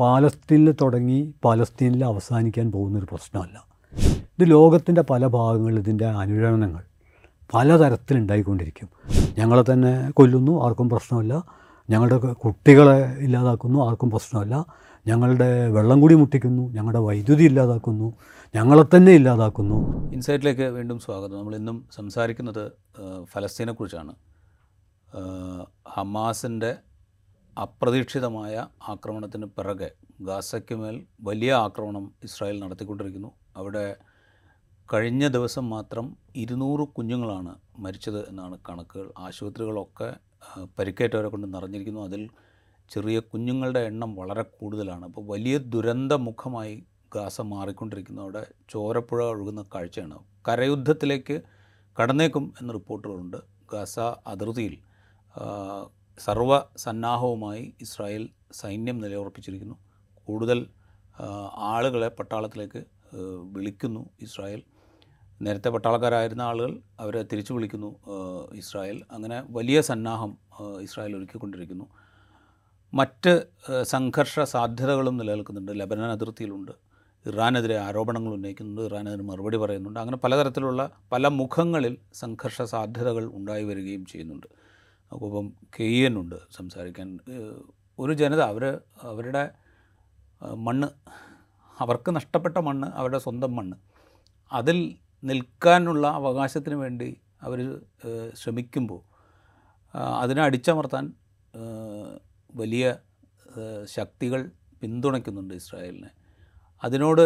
പാലസ്തീനിൽ തുടങ്ങി പാലസ്തീനിൽ അവസാനിക്കാൻ പോകുന്നൊരു പ്രശ്നമല്ല. ഇത് ലോകത്തിന്റെ പല ഭാഗങ്ങളിൽ ഇതിന്റെ അനുരണനങ്ങൾ പലതരത്തിലുണ്ടായിക്കൊണ്ടിരിക്കും. ഞങ്ങളെ തന്നെ കൊല്ലുന്നു ആർക്കും പ്രശ്നമില്ല. ഞങ്ങളുടെ കുട്ടികളെ ഇല്ലാതാക്കുന്നു ആർക്കും പ്രശ്നമല്ല. ഞങ്ങളുടെ വെള്ളം കൂടി മുട്ടിക്കുന്നു ഞങ്ങളുടെ വൈദ്യുതി ഇല്ലാതാക്കുന്നു ഞങ്ങളെ തന്നെ ഇല്ലാതാക്കുന്നു. ഇൻസൈറ്റിലേക്ക് വീണ്ടും സ്വാഗതം. നമ്മൾ ഇന്നും സംസാരിക്കുന്നത് ഫലസ്തീനെക്കുറിച്ചാണ്. ഹമാസിന്റെ അപ്രതീക്ഷിതമായ ആക്രമണത്തിന് പിറകെ ഗാസയ്ക്ക് മേൽ വലിയ ആക്രമണം ഇസ്രായേൽ നടത്തിക്കൊണ്ടിരിക്കുന്നു. അവിടെ കഴിഞ്ഞ ദിവസം മാത്രം ഇരുന്നൂറ് കുഞ്ഞുങ്ങളാണ് മരിച്ചത് എന്നാണ് കണക്കുകൾ. ആശുപത്രികളൊക്കെ പരിക്കേറ്റവരെ കൊണ്ട് നിറഞ്ഞിരിക്കുന്നു. അതിൽ ചെറിയ കുഞ്ഞുങ്ങളുടെ എണ്ണം വളരെ കൂടുതലാണ്. അപ്പോൾ വലിയ ദുരന്തമുഖമായി ഗാസ മാറിക്കൊണ്ടിരിക്കുന്നു. അവിടെ ചോരപ്പുഴ ഒഴുകുന്ന കാഴ്ചയാണ്. കരയുദ്ധത്തിലേക്ക് കടന്നേക്കും എന്ന റിപ്പോർട്ടുകളുണ്ട്. ഗാസ അതിർത്തിയിൽ സർവ സന്നാഹവുമായി ഇസ്രായേൽ സൈന്യം നിലയുറപ്പിച്ചിരിക്കുന്നു. കൂടുതൽ ആളുകളെ പട്ടാളത്തിലേക്ക് വിളിക്കുന്നു ഇസ്രായേൽ. നേരത്തെ പട്ടാളക്കാരായിരുന്ന ആളുകൾ അവരെ തിരിച്ചു വിളിക്കുന്നു ഇസ്രായേൽ. അങ്ങനെ വലിയ സന്നാഹം ഇസ്രായേൽ ഒരുക്കിക്കൊണ്ടിരിക്കുന്നു. മറ്റ് സംഘർഷ സാധ്യതകളും നിലനിൽക്കുന്നുണ്ട്. ലബനൻ അതിർത്തിയിലുണ്ട്. ഇറാനെതിരെ ആരോപണങ്ങൾ ഉന്നയിക്കുന്നുണ്ട്. ഇറാൻ മറുപടി പറയുന്നുണ്ട്. അങ്ങനെ പലതരത്തിലുള്ള പല മുഖങ്ങളിൽ സംഘർഷ സാധ്യതകൾ ഉണ്ടായി വരികയും ചെയ്യുന്നുണ്ട്. അപ്പം കെ എൻ ഉണ്ട് സംസാരിക്കാൻ ഒരു ജനത അവർ അവരുടെ മണ്ണ് അവർക്ക് നഷ്ടപ്പെട്ട മണ്ണ് അവരുടെ സ്വന്തം മണ്ണ് അതിൽ നിൽക്കാനുള്ള അവകാശത്തിന് വേണ്ടി അവർ ശ്രമിക്കുമ്പോൾ അതിനെ അടിച്ചമർത്താൻ വലിയ ശക്തികൾ പിന്തുണയ്ക്കുന്നുണ്ട് ഇസ്രായേലിനെ. അതിനോട്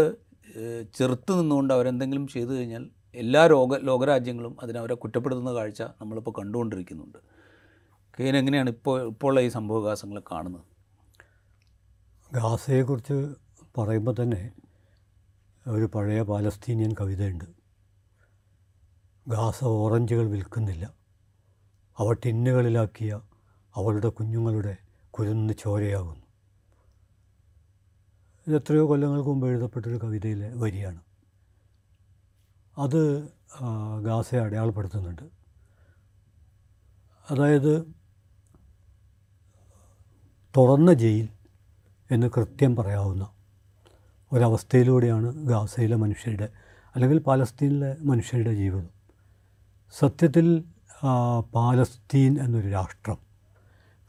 ചെറുത്ത് നിന്നുകൊണ്ട് അവരെന്തെങ്കിലും ചെയ്തു കഴിഞ്ഞാൽ എല്ലാ ലോക ലോകരാജ്യങ്ങളും അതിനവരെ കുറ്റപ്പെടുത്തുന്ന കാഴ്ച നമ്മളിപ്പോൾ കണ്ടുകൊണ്ടിരിക്കുന്നുണ്ട്. കെയിൻ എങ്ങനെയാണ് ഇപ്പോൾ ഇപ്പോൾ ഈ സംഭവവികാസങ്ങൾ കാണുന്നത്? ഗാസയെക്കുറിച്ച് പറയുമ്പോൾ തന്നെ ഒരു പഴയ പാലസ്തീനിയൻ കവിതയുണ്ട്. ഗാസ ഓറഞ്ചുകൾ വിൽക്കുന്നില്ല. അവ ടിന്നുകളിലാക്കിയ അവളുടെ കുഞ്ഞുങ്ങളുടെ കുരുന്ന് ചോരയാകുന്നു. ഇത് എത്രയോ കൊല്ലങ്ങൾക്ക് മുമ്പ് എഴുതപ്പെട്ടൊരു കവിതയിലെ വരിയാണ്. അത് ഗാസയെ അടയാളപ്പെടുത്തുന്നുണ്ട്. അതായത് തുറന്ന ജയിൽ എന്ന് കൃത്യം പറയാവുന്ന ഒരവസ്ഥയിലൂടെയാണ് ഗാസയിലെ മനുഷ്യരുടെ അല്ലെങ്കിൽ പാലസ്തീനിലെ മനുഷ്യരുടെ ജീവിതം. സത്യത്തിൽ പാലസ്തീൻ എന്നൊരു രാഷ്ട്രം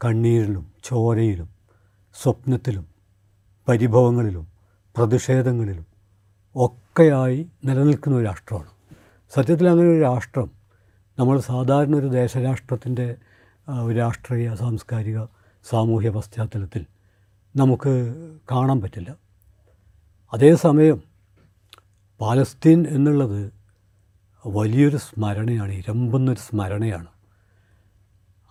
കണ്ണീരിലും ചോരയിലും സ്വപ്നത്തിലും പരിഭവങ്ങളിലും പ്രതിഷേധങ്ങളിലും ഒക്കെയായി നിലനിൽക്കുന്ന ഒരു രാഷ്ട്രമാണ്. സത്യത്തിൽ അങ്ങനെ ഒരു രാഷ്ട്രം നമ്മൾ സാധാരണ ഒരു ദേശരാഷ്ട്രത്തിന്റെ രാഷ്ട്രീയ സാംസ്കാരിക സാമൂഹ്യ പശ്ചാത്തലത്തിൽ നമുക്ക് കാണാൻ പറ്റില്ല. അതേസമയം പാലസ്തീൻ എന്നുള്ളത് വലിയൊരു സ്മരണയാണ് ഇരമ്പുന്നൊരു സ്മരണയാണ്.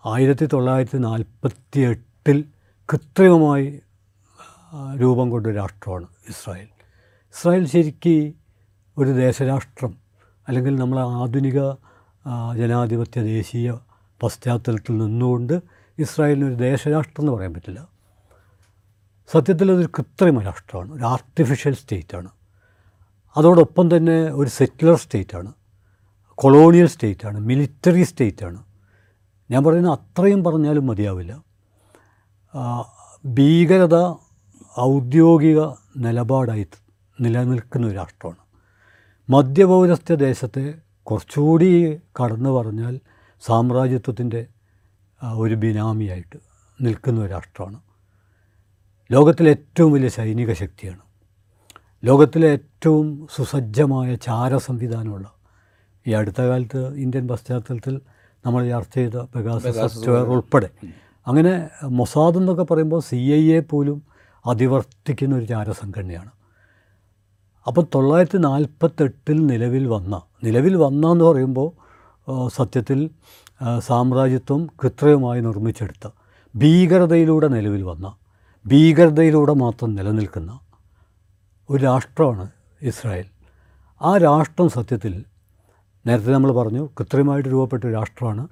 ആയിരത്തി തൊള്ളായിരത്തി നാൽപ്പത്തി എട്ടിൽ കൃത്രിമമായി രൂപം കൊണ്ട രാഷ്ട്രമാണ് ഇസ്രായേൽ. ഇസ്രായേൽ ശരിക്ക് ഒരു ദേശരാഷ്ട്രം അല്ലെങ്കിൽ നമ്മളെ ആധുനിക ജനാധിപത്യ ദേശീയ പശ്ചാത്തലത്തിൽ നിന്നുകൊണ്ട് ഇസ്രായേലിന് ഒരു ദേശരാഷ്ട്രം എന്ന് പറയാൻ പറ്റില്ല. സത്യത്തിൽ അതൊരു കൃത്രിമ രാഷ്ട്രമാണ്. ഒരു ആർട്ടിഫിഷ്യൽ സ്റ്റേറ്റാണ് അതോടൊപ്പം തന്നെ ഒരു സെറ്റിലർ സ്റ്റേറ്റാണ് കൊളോണിയൽ സ്റ്റേറ്റാണ് മിലിറ്ററി സ്റ്റേറ്റാണ് ഞാൻ പറയുന്ന അത്രയും പറഞ്ഞാലും മതിയാവില്ല. ഭീകരത ഔദ്യോഗിക നിലപാടായി നിലനിൽക്കുന്ന ഒരു രാഷ്ട്രമാണ്. മധ്യപൗരസ്ത്യ ദേശത്തെ കുറച്ചുകൂടി കടന്നു പറഞ്ഞാൽ സാമ്രാജ്യത്വത്തിന്റെ ഒരു ബിനാമിയായിട്ട് നിൽക്കുന്ന ഒരു രാഷ്ട്രമാണ് ലോകത്തിലെ ഏറ്റവും വലിയ സൈനിക ശക്തിയാണ്. ലോകത്തിലെ ഏറ്റവും സുസജ്ജമായ ചാര സംവിധാനമുള്ള ഈ അടുത്ത കാലത്ത് ഇന്ത്യൻ പശ്ചാത്തലത്തിൽ നമ്മൾ ചർച്ച ചെയ്ത പെഗാസസ് സോഫ്റ്റ്വെയർ ഉൾപ്പെടെ. അങ്ങനെ മൊസാദ് എന്നൊക്കെ പറയുമ്പോൾ സി ഐ എ പോലും അതിവർത്തിക്കുന്ന ഒരു ചാരസംഘടനയാണ്. അപ്പോൾ തൊള്ളായിരത്തി നാൽപ്പത്തെട്ടിൽ നിലവിൽ വന്ന നിലവിൽ വന്ന എന്ന് പറയുമ്പോൾ സത്യത്തിൽ സാമ്രാജ്യത്വം കൃത്രിമമായി നിർമ്മിച്ചെടുത്ത ഭീകരതയിലൂടെ നിലവിൽ വന്ന ഭീകരതയിലൂടെ മാത്രം നിലനിൽക്കുന്ന ഒരു രാഷ്ട്രമാണ് ഇസ്രായേൽ. ആ രാഷ്ട്രം സത്യത്തിൽ നേരത്തെ നമ്മൾ പറഞ്ഞു കൃത്രിമമായിട്ട് രൂപപ്പെട്ട ഒരു രാഷ്ട്രമാണ്.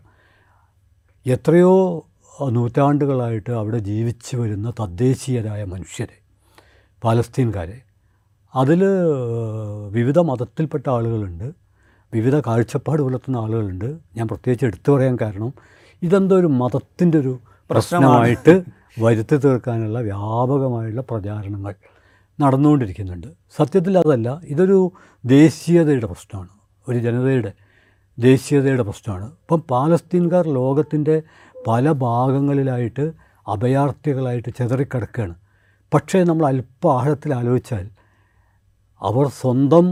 എത്രയോ നൂറ്റാണ്ടുകളായിട്ട് അവിടെ ജീവിച്ചു വരുന്ന തദ്ദേശീയരായ മനുഷ്യരെ പാലസ്തീൻകാരെ. അതിൽ വിവിധ മതത്തിൽപ്പെട്ട ആളുകളുണ്ട്. വിവിധ കാഴ്ചപ്പാട് പുലർത്തുന്ന ആളുകളുണ്ട്. ഞാൻ പ്രത്യേകിച്ച് എടുത്തു പറയാൻ കാരണം ഇതെന്തോ ഒരു മതത്തിന്റെ ഒരു പ്രശ്നമായിട്ട് വരുത്തി തീർക്കാനുള്ള വ്യാപകമായുള്ള പ്രചാരണങ്ങൾ നടന്നുകൊണ്ടിരിക്കുന്നുണ്ട്. സത്യത്തിൽ അതല്ല ഇതൊരു ദേശീയതയുടെ പ്രശ്നമാണ്. ഒരു ജനതയുടെ ദേശീയതയുടെ പ്രശ്നമാണ്. ഇപ്പം പാലസ്തീൻകാർ ലോകത്തിന്റെ പല ഭാഗങ്ങളിലായിട്ട് അഭയാർത്ഥികളായിട്ട് ചെതറിക്കിടക്കുകയാണ് പക്ഷേ നമ്മൾ അല്പ ആഴത്തിൽ ആലോചിച്ചാൽ അവർ സ്വന്തം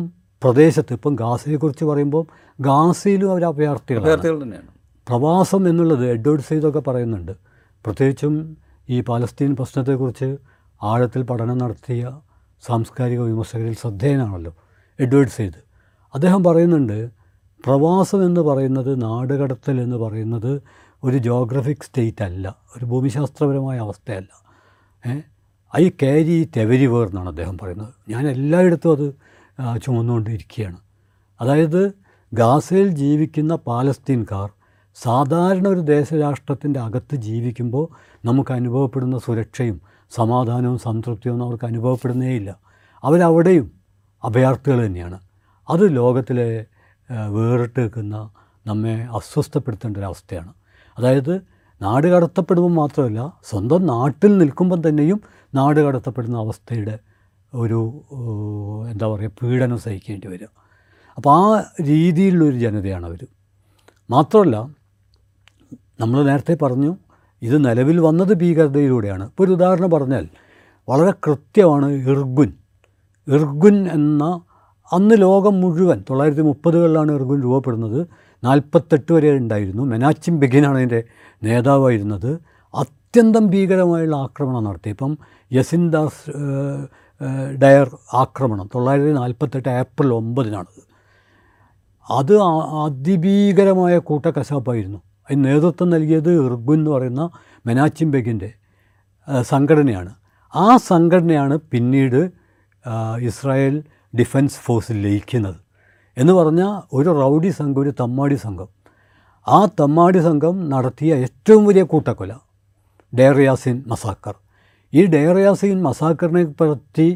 പ്രദേശത്ത് ഇപ്പം ഗാസയെക്കുറിച്ച് പറയുമ്പോൾ ഗാസയിലും അവർ അഭയാർത്ഥികളാണ്. അഭയാർത്ഥികൾ തന്നെയാണ്. പ്രവാസം എന്നുള്ളത് എഡ്വേർഡ് സെയ്തൊക്കെ പറയുന്നുണ്ട്. പ്രത്യേകിച്ചും ഈ പാലസ്തീൻ പ്രശ്നത്തെക്കുറിച്ച് ആഴത്തിൽ പഠനം നടത്തിയ സാംസ്കാരിക വിമർശകരിൽ ശ്രദ്ധേയനാണല്ലോ എഡ്വേർഡ് സെയ്ത് അദ്ദേഹം പറയുന്നുണ്ട് പ്രവാസം എന്ന് പറയുന്നത് നാടുകടത്തൽ എന്ന് പറയുന്നത് ഒരു ജോഗ്രഫിക് സ്റ്റേറ്റ് അല്ല ഒരു ഭൂമിശാസ്ത്രപരമായ അവസ്ഥയല്ല. I carry it everywhere എന്നാണ് അദ്ദേഹം പറയുന്നത്. ഞാൻ എല്ലായിടത്തും അത് ചുമന്നുകൊണ്ടിരിക്കുകയാണ്. അതായത് ഗാസയിൽ ജീവിക്കുന്ന പാലസ്തീൻകാർ സാധാരണ ഒരു ദേശരാഷ്ട്രത്തിന്റെ അകത്ത് ജീവിക്കുമ്പോൾ നമുക്ക് അനുഭവപ്പെടുന്ന സുരക്ഷയും സമാധാനവും സംതൃപ്തിയും അവർക്ക് അനുഭവപ്പെടുന്നേയില്ല അവരവിടെയും അഭയാർത്ഥികൾ തന്നെയാണ്. അത് ലോകത്തിലെ വേറിട്ട് നിൽക്കുന്ന നമ്മെ അസ്വസ്ഥപ്പെടുത്തേണ്ട ഒരവസ്ഥയാണ് അതായത് നാട് കടത്തപ്പെടുമ്പോൾ മാത്രമല്ല സ്വന്തം നാട്ടിൽ നിൽക്കുമ്പം തന്നെയും നാട് കടത്തപ്പെടുന്ന അവസ്ഥയുടെ ഒരു എന്താ പറയുക പീഡനം സഹിക്കേണ്ടി വരിക അപ്പോൾ ആ രീതിയിലുള്ളൊരു ജനതയാണ് അവർ മാത്രമല്ല നമ്മൾ നേരത്തെ പറഞ്ഞു ഇത് നിലവിൽ വന്നത് ഭീകരതയിലൂടെയാണ്. ഇപ്പോൾ ഒരു ഉദാഹരണം പറഞ്ഞാൽ വളരെ കൃത്യമാണ് ഇർഗുൻ. ഇർഗുൻ എന്ന അന്ന് ലോകം മുഴുവൻ തൊള്ളായിരത്തി മുപ്പതുകളിലാണ് ഇർഗുൻ രൂപപ്പെടുന്നത്. നാൽപ്പത്തെട്ട് വരെ ഉണ്ടായിരുന്നു. മെനാച്ചിം ബെഗിനാണ് അതിന്റെ നേതാവായിരുന്നത്. അത്യന്തം ഭീകരമായുള്ള ആക്രമണം നടത്തി ഇപ്പം യസിൻദാസ് ഡയർ ആക്രമണം. തൊള്ളായിരത്തി നാൽപ്പത്തെട്ട് ഏപ്രിൽ ഒമ്പതിനാണത്. അത് അതിഭീകരമായ കൂട്ടക്കശാപ്പായിരുന്നു. അതിന് നേതൃത്വം നൽകിയത് ഇർഗുൻ എന്ന് പറയുന്ന മെനാച്ചിൻ ബെഗിന്റെ സംഘടനയാണ്. ആ സംഘടനയാണ് പിന്നീട് ഇസ്രായേൽ ഡിഫൻസ് ഫോഴ്സിൽ ലയിക്കുന്നത് എന്ന് പറഞ്ഞാൽ ഒരു റൗഡി സംഘം ഒരു തമ്മാടി സംഘം. ആ തമ്മാടി സംഘം നടത്തിയ ഏറ്റവും വലിയ കൂട്ടക്കൊല ഡയറിയാസിൻ മസാക്കർ. ഈ ഡയറിയാസീൻ മസാക്കറിനെ പറ്റി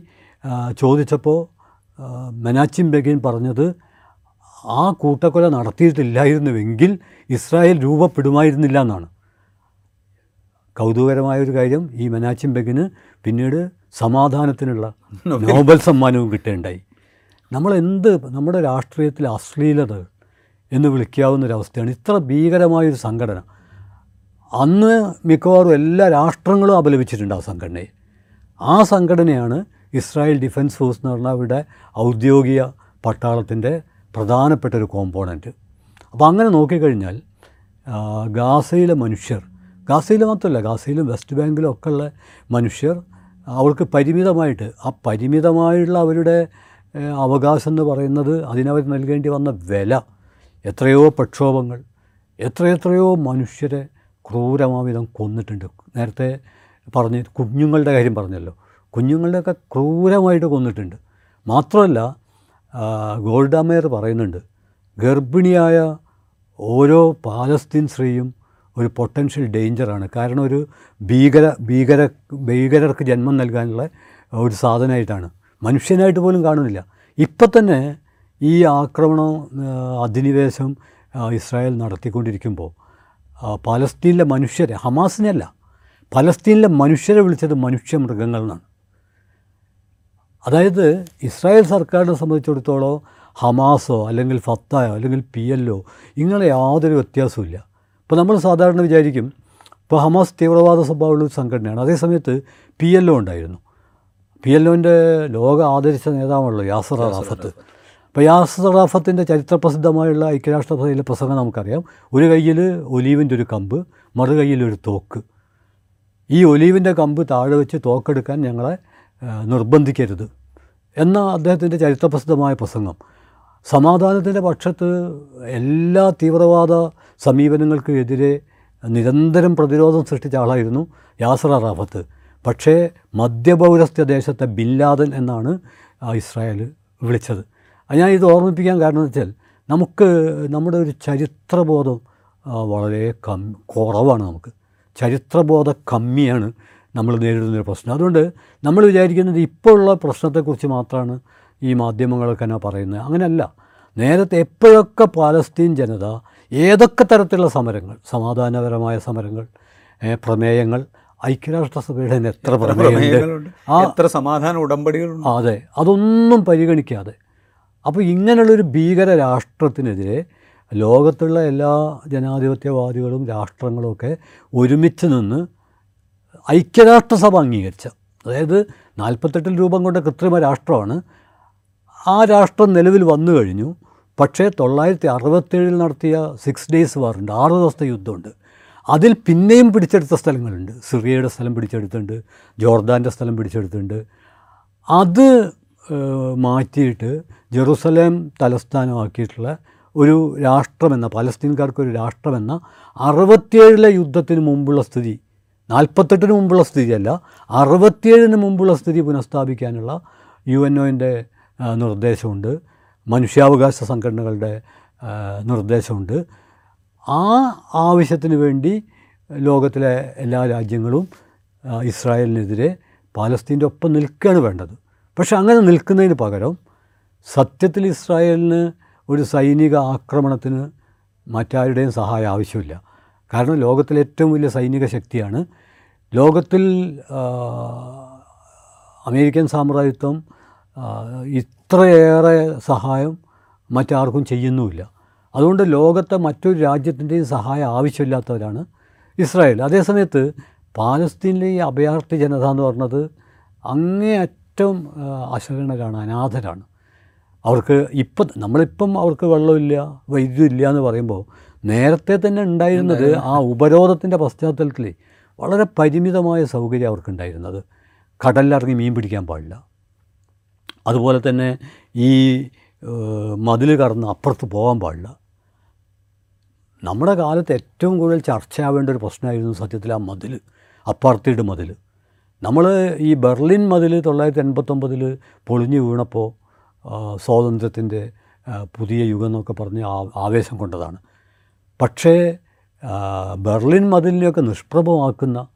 ചോദിച്ചപ്പോൾ മെനാച്ചിം ബെഗിൻ പറഞ്ഞത് ആ കൂട്ടക്കൊല നടത്തിയിട്ടില്ലായിരുന്നുവെങ്കിൽ ഇസ്രായേൽ രൂപപ്പെടുമായിരുന്നില്ല എന്നാണ് കൗതുകരമായൊരു കാര്യം ഈ മെനാച്ചിം ബെഗിന് പിന്നീട് സമാധാനത്തിനുള്ള നോബൽ സമ്മാനവും കിട്ടുകയുണ്ടായി നമ്മളെന്ത് നമ്മുടെ രാഷ്ട്രീയത്തിലെ അശ്ലീലത എന്ന് വിളിക്കാവുന്ന ഒരവസ്ഥയാണ് ഇത്ര ഭീകരമായൊരു സംഘടന. അന്ന് മിക്കവാറും എല്ലാ രാഷ്ട്രങ്ങളും അപലപിച്ചിട്ടുണ്ട് ആ സംഘടനയെ. ആ സംഘടനയാണ് ഇസ്രായേൽ ഡിഫൻസ് ഫോഴ്സ് എന്ന് പറഞ്ഞാൽ അവരുടെ ഔദ്യോഗിക പട്ടാളത്തിന്റെ പ്രധാനപ്പെട്ട ഒരു കോമ്പോണന്റ്. അപ്പോൾ അങ്ങനെ നോക്കിക്കഴിഞ്ഞാൽ ഗാസയിലെ മനുഷ്യർ ഗാസയിൽ മാത്രമല്ല ഗാസയിലും വെസ്റ്റ് ബാങ്കിലും ഒക്കെ ഉള്ള മനുഷ്യർ അവർക്ക് പരിമിതമായിട്ട് ആ പരിമിതമായുള്ള അവരുടെ അവകാശം എന്ന് പറയുന്നത് അതിനവർ നൽകേണ്ടി വന്ന വില എത്രയോ പ്രക്ഷോഭങ്ങൾ എത്രയെത്രയോ മനുഷ്യരെ ക്രൂരമാവിധം കൊന്നിട്ടുണ്ട്. നേരത്തെ പറഞ്ഞ് കുഞ്ഞുങ്ങളുടെ കാര്യം പറഞ്ഞല്ലോ. കുഞ്ഞുങ്ങളുടെയൊക്കെ ക്രൂരമായിട്ട് കൊന്നിട്ടുണ്ട്. മാത്രമല്ല ആ, ഗോൾഡ മേയർ പറയുന്നുണ്ട് ഗർഭിണിയായ ഓരോ പാലസ്തീൻ സ്ത്രീയും ഒരു പൊട്ടൻഷ്യൽ ഡേഞ്ചറാണ് കാരണം ഒരു ഭീകര ഭീകര ഭീകരർക്ക് ജന്മം നൽകാനുള്ള ഒരു സാധനമായിട്ടാണ്. മനുഷ്യനായിട്ട് പോലും കാണുന്നില്ല. ഇപ്പം തന്നെ ഈ ആക്രമണം അധിനിവേശം ഇസ്രായേൽ നടത്തിക്കൊണ്ടിരിക്കുമ്പോൾ പലസ്തീനിലെ മനുഷ്യരെ ഹമാസിനെയല്ല പലസ്തീനിലെ മനുഷ്യരെ വിളിച്ചത് മനുഷ്യ മൃഗങ്ങൾ എന്നാണ്. അതായത് ഇസ്രായേൽ സർക്കാരിനെ സംബന്ധിച്ചിടത്തോളം ഹമാസോ അല്ലെങ്കിൽ ഫത്തായോ അല്ലെങ്കിൽ പി എല്ലോ ഇങ്ങനെ യാതൊരു വ്യത്യാസവുമില്ല ഇപ്പോൾ നമ്മൾ സാധാരണ വിചാരിക്കും ഇപ്പോൾ ഹമാസ് തീവ്രവാദ സ്വഭാവമുള്ള ഒരു സംഘടനയാണ്. അതേസമയത്ത് പി എല്ലോ ഉണ്ടായിരുന്നു. പി എല്ലോന്റെ ലോക ആദരിച്ച നേതാവാണല്ലോ യാസർ അറാഫത്ത് അപ്പോൾ റാഫത്തിന്റെ ചരിത്ര ചരിത്രപ്രസിദ്ധമായുള്ള ഐക്യരാഷ്ട്രസഭയിലെ പ്രസംഗം നമുക്കറിയാം. ഒരു കയ്യിൽ ഒലീവിന്റെ ഒരു കമ്പ് മറു കയ്യിൽ ഒരു തോക്ക്. ഈ ഒലീവിന്റെ കമ്പ് താഴെ വെച്ച് തോക്കെടുക്കാൻ ഞങ്ങളെ നിർബന്ധിക്കരുത് എന്ന അദ്ദേഹത്തിന്റെ ചരിത്രപ്രസിദ്ധമായ പ്രസംഗം. സമാധാനത്തിന്റെ പക്ഷത്ത് എല്ലാ തീവ്രവാദ സമീപനങ്ങൾക്ക് എതിരെ നിരന്തരം പ്രതിരോധം സൃഷ്ടിച്ച ആളായിരുന്നു യാസർ അറാഫത്ത്. പക്ഷേ മധ്യപൗരസ്ത്യ ദേശത്തെ ബില്ലാദൻ എന്നാണ് ഇസ്രായേൽ വിളിച്ചത്. ഞാൻ ഇത് ഓർമ്മിപ്പിക്കാൻ കാരണം എന്ന് വെച്ചാൽ നമുക്ക് നമ്മുടെ ഒരു ചരിത്രബോധം വളരെ കം കുറവാണ് നമുക്ക്. ചരിത്രബോധ കമ്മിയാണ് നമ്മൾ നേരിടുന്നൊരു പ്രശ്നം. അതുകൊണ്ട് നമ്മൾ വിചാരിക്കുന്നത് ഇപ്പോഴുള്ള പ്രശ്നത്തെക്കുറിച്ച് മാത്രമാണ് ഈ മാധ്യമങ്ങളൊക്കെ എന്നാ പറയുന്നത്. അങ്ങനെയല്ല. നേരത്തെ എപ്പോഴൊക്കെ പാലസ്തീൻ ജനത ഏതൊക്കെ തരത്തിലുള്ള സമരങ്ങൾ സമാധാനപരമായ സമരങ്ങൾ പ്രമേയങ്ങൾ ഐക്യരാഷ്ട്രസഭയുടെ തന്നെ എത്ര പ്രമേയമുണ്ട്? ആ. എത്ര സമാധാന ഉടമ്പടികളുണ്ട്? അതെ. അതൊന്നും പരിഗണിക്കാതെ അപ്പോൾ ഇങ്ങനെയുള്ളൊരു ഭീകര രാഷ്ട്രത്തിനെതിരെ ലോകത്തുള്ള എല്ലാ ജനാധിപത്യവാദികളും രാഷ്ട്രങ്ങളും ഒക്കെ ഒരുമിച്ച് നിന്ന് ഐക്യരാഷ്ട്രസഭ അംഗീകരിച്ച അതായത് നാൽപ്പത്തെട്ടിൽ രൂപം കൊണ്ട കൃത്രിമ രാഷ്ട്രമാണ്. ആ രാഷ്ട്രം നിലവിൽ വന്നു കഴിഞ്ഞു. പക്ഷേ തൊള്ളായിരത്തി അറുപത്തേഴിൽ നടത്തിയ സിക്സ് ഡേയ്സ് വാറുണ്ട് ആറ് ദിവസത്തെ യുദ്ധമുണ്ട്. അതിൽ പിന്നെയും പിടിച്ചെടുത്ത സ്ഥലങ്ങളുണ്ട്. സിറിയയുടെ സ്ഥലം പിടിച്ചെടുത്തിട്ടുണ്ട് ജോർദാന്റെ സ്ഥലം പിടിച്ചെടുത്തിട്ടുണ്ട്. അത് മാറ്റിയിട്ട് ജെറുസലേം തലസ്ഥാനമാക്കിയിട്ടുള്ള ഒരു രാഷ്ട്രമെന്ന പലസ്തീൻകാർക്കൊരു രാഷ്ട്രമെന്ന അറുപത്തിയേഴിലെ യുദ്ധത്തിന് മുമ്പുള്ള സ്ഥിതി നാൽപ്പത്തെട്ടിന് മുമ്പുള്ള സ്ഥിതിയല്ല അറുപത്തിയേഴിന് മുമ്പുള്ള സ്ഥിതി പുനഃസ്ഥാപിക്കാനുള്ള യു എൻ ഒന്റെ നിർദ്ദേശമുണ്ട്. മനുഷ്യാവകാശ സംഘടനകളുടെ നിർദ്ദേശമുണ്ട്. ആ ആവശ്യത്തിന് വേണ്ടി ലോകത്തിലെ എല്ലാ രാജ്യങ്ങളും ഇസ്രായേലിനെതിരെ പാലസ്തീന്റെ ഒപ്പം നിൽക്കുകയാണ് വേണ്ടത്. പക്ഷെ അങ്ങനെ നിൽക്കുന്നതിന് പകരം സത്യത്തിൽ ഇസ്രായേലിന് ഒരു സൈനിക ആക്രമണത്തിന് മറ്റാരുടെയും സഹായം ആവശ്യമില്ല. കാരണം ലോകത്തിലെ ഏറ്റവും വലിയ സൈനിക ശക്തിയാണ്. ലോകത്തിൽ അമേരിക്കൻ സാമ്രാജ്യത്വം ഇത്രയേറെ സഹായം മറ്റാർക്കും ചെയ്യുന്നുമില്ല. അതുകൊണ്ട് ലോകത്തെ മറ്റൊരു രാജ്യത്തിന്റെയും സഹായം ആവശ്യമില്ലാത്തവരാണ് ഇസ്രായേൽ. അതേസമയത്ത് പാലസ്തീനിലെ ഈ അഭയാർത്ഥി ജനത എന്ന് പറഞ്ഞത് അങ്ങേയറ്റം അശരണരാണ് അനാഥരാണ് അവർക്ക് ഇപ്പം നമ്മളിപ്പം അവർക്ക് വെള്ളമില്ല വൈദ്യുതി ഇല്ല എന്ന് പറയുമ്പോൾ നേരത്തെ തന്നെ ഉണ്ടായിരുന്നത് ആ ഉപരോധത്തിന്റെ പശ്ചാത്തലത്തിൽ വളരെ പരിമിതമായ സൗകര്യം അവർക്കുണ്ടായിരുന്നത്. കടലിലിറങ്ങി മീൻ പിടിക്കാൻ പാടില്ല. അതുപോലെ തന്നെ ഈ മതിൽ കടന്ന് അപ്പുറത്ത് പോകാൻ പാടില്ല. നമ്മുടെ കാലത്ത് ഏറ്റവും കൂടുതൽ ചർച്ചയാവേണ്ട ഒരു പ്രശ്നമായിരുന്നു സത്യത്തിൽ ആ മതിൽ അപ്പാർത്തീഡ് മതിൽ. നമ്മൾ ഈ ബെർലിൻ മതിൽ തൊള്ളായിരത്തി എൺപത്തൊമ്പതിൽ പൊളിഞ്ഞു വീണപ്പോൾ സ്വാതന്ത്ര്യത്തിന്റെ പുതിയ യുഗം എന്നൊക്കെ പറഞ്ഞ് ആവേശം കൊണ്ടതാണ്. പക്ഷേ ബെർലിൻ മതിലിനെയൊക്കെ നിഷ്പ്രഭമാക്കുന്ന